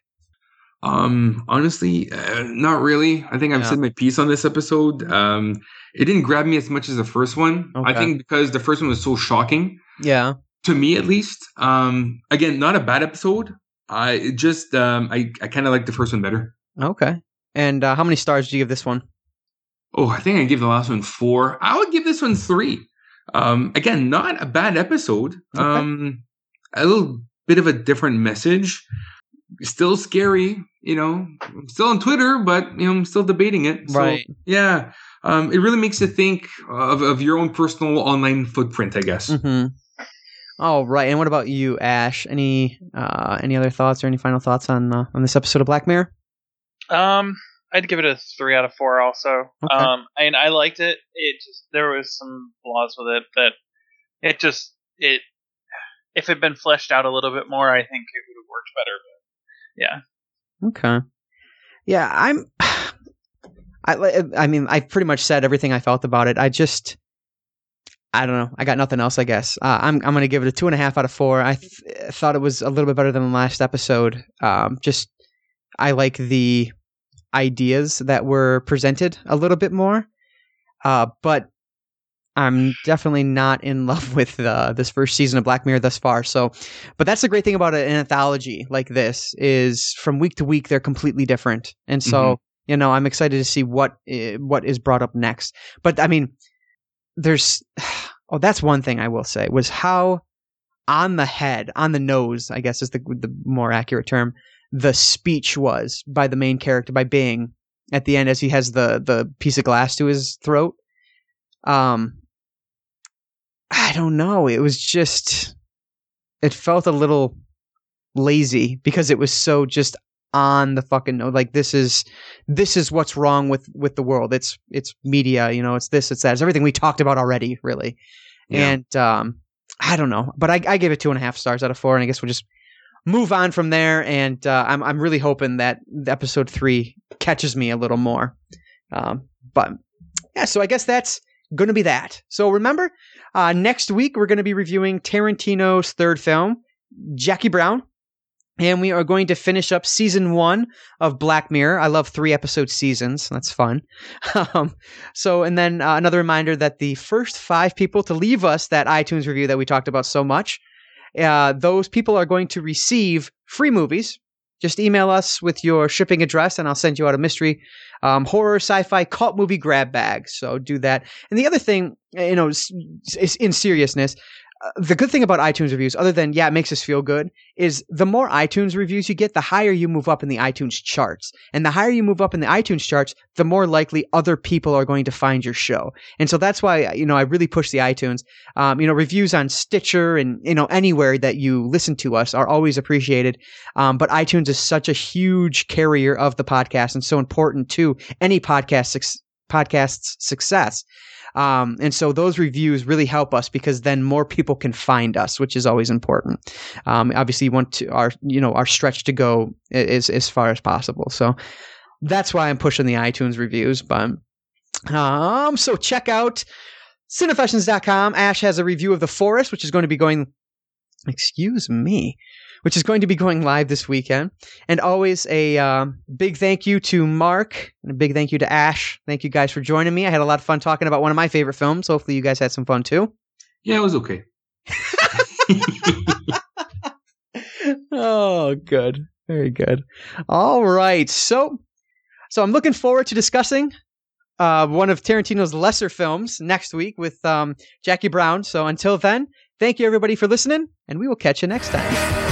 Um, honestly, uh, not really. I think I've Yeah. said my piece on this episode. Um, it didn't grab me as much as the first one. I think because the first one was so shocking Yeah. to me, at least. Um, again, not a bad episode. I just um, I I kind of like the first one better. Okay. And uh, how many stars do you give this one? Oh, I think I give the last one four. I would give this one three. Um, again, not a bad episode. Okay. Um, a little bit of a different message. Still scary, you know. I'm still on Twitter, but you know, I'm still debating it. So, Right. Yeah. Um, it really makes you think of, of your own personal online footprint, I guess. Mm-hmm. All right. And what about you, Ashe? Any uh any other thoughts or any final thoughts on uh, on this episode of Black Mirror? Um, I'd give it a three out of four. Also, Okay. um, and I liked it. It just there was some flaws with it that it just it if it had been fleshed out a little bit more, I think it would have worked better. Yeah, Okay. Yeah, I'm. I I mean, I pretty much said everything I felt about it. I just, I don't know. I got nothing else. I guess uh, I'm I'm gonna give it a two and a half out of four. I th- thought it was a little bit better than the last episode. Um, just I like the ideas that were presented a little bit more, uh, but I'm definitely not in love with uh, this first season of Black Mirror thus far. So, but that's the great thing about an anthology like this is from week to week they're completely different, and so Mhm. you know I'm excited to see what what is brought up next. But I mean, there's oh that's one thing I will say was how on the head on the nose I guess is the the more accurate term the speech was by the main character by Bing at the end as he has the the piece of glass to his throat. Um, I don't know. It was just it felt a little lazy because it was so just on the fucking no like this is this is what's wrong with with the world it's it's media you know it's this it's that it's everything we talked about already really Yeah. and um i don't know but i i gave it two and a half stars out of four and i guess we'll just move on from there and uh, i'm i'm really hoping that episode three catches me a little more um but yeah so i guess that's gonna be that so remember uh next week we're gonna be reviewing tarantino's third film jackie brown and we are going to finish up season one of Black Mirror. I love three episode seasons. That's fun. Um, so, and then uh, another reminder that the first five people to leave us that iTunes review that we talked about so much, uh, those people are going to receive free movies. Just email us with your shipping address, and I'll send you out a mystery um, horror, sci-fi, cult movie grab bag. So do that. And the other thing, you know, in seriousness, the good thing about iTunes reviews, other than yeah, it makes us feel good, is the more iTunes reviews you get, the higher you move up in the iTunes charts. And the higher you move up in the iTunes charts, the more likely other people are going to find your show. And so that's why, you know, I really push the iTunes. Um, you know, reviews on Stitcher and, you know, anywhere that you listen to us are always appreciated. Um, but iTunes is such a huge carrier of the podcast and so important to any podcast, suc- podcast's success. Um, and so those reviews really help us because then more people can find us, which is always important. Um, obviously, you want to our you know our stretch to go as as far as possible. So that's why I'm pushing the iTunes reviews. But um, so check out cinefessions.com. Ashe has a review of The Forest, which is going to be going excuse me, which is going to be going live this weekend. And always a um, big thank you to Marc and a big thank you to Ashe. Thank you guys for joining me. I had a lot of fun talking about one of my favorite films. Hopefully, you guys had some fun too. Yeah, it was okay. oh, good. Very good. All right. So, so I'm looking forward to discussing uh, one of Tarantino's lesser films next week with um, Jackie Brown. So until then, thank you everybody for listening, and we will catch you next time.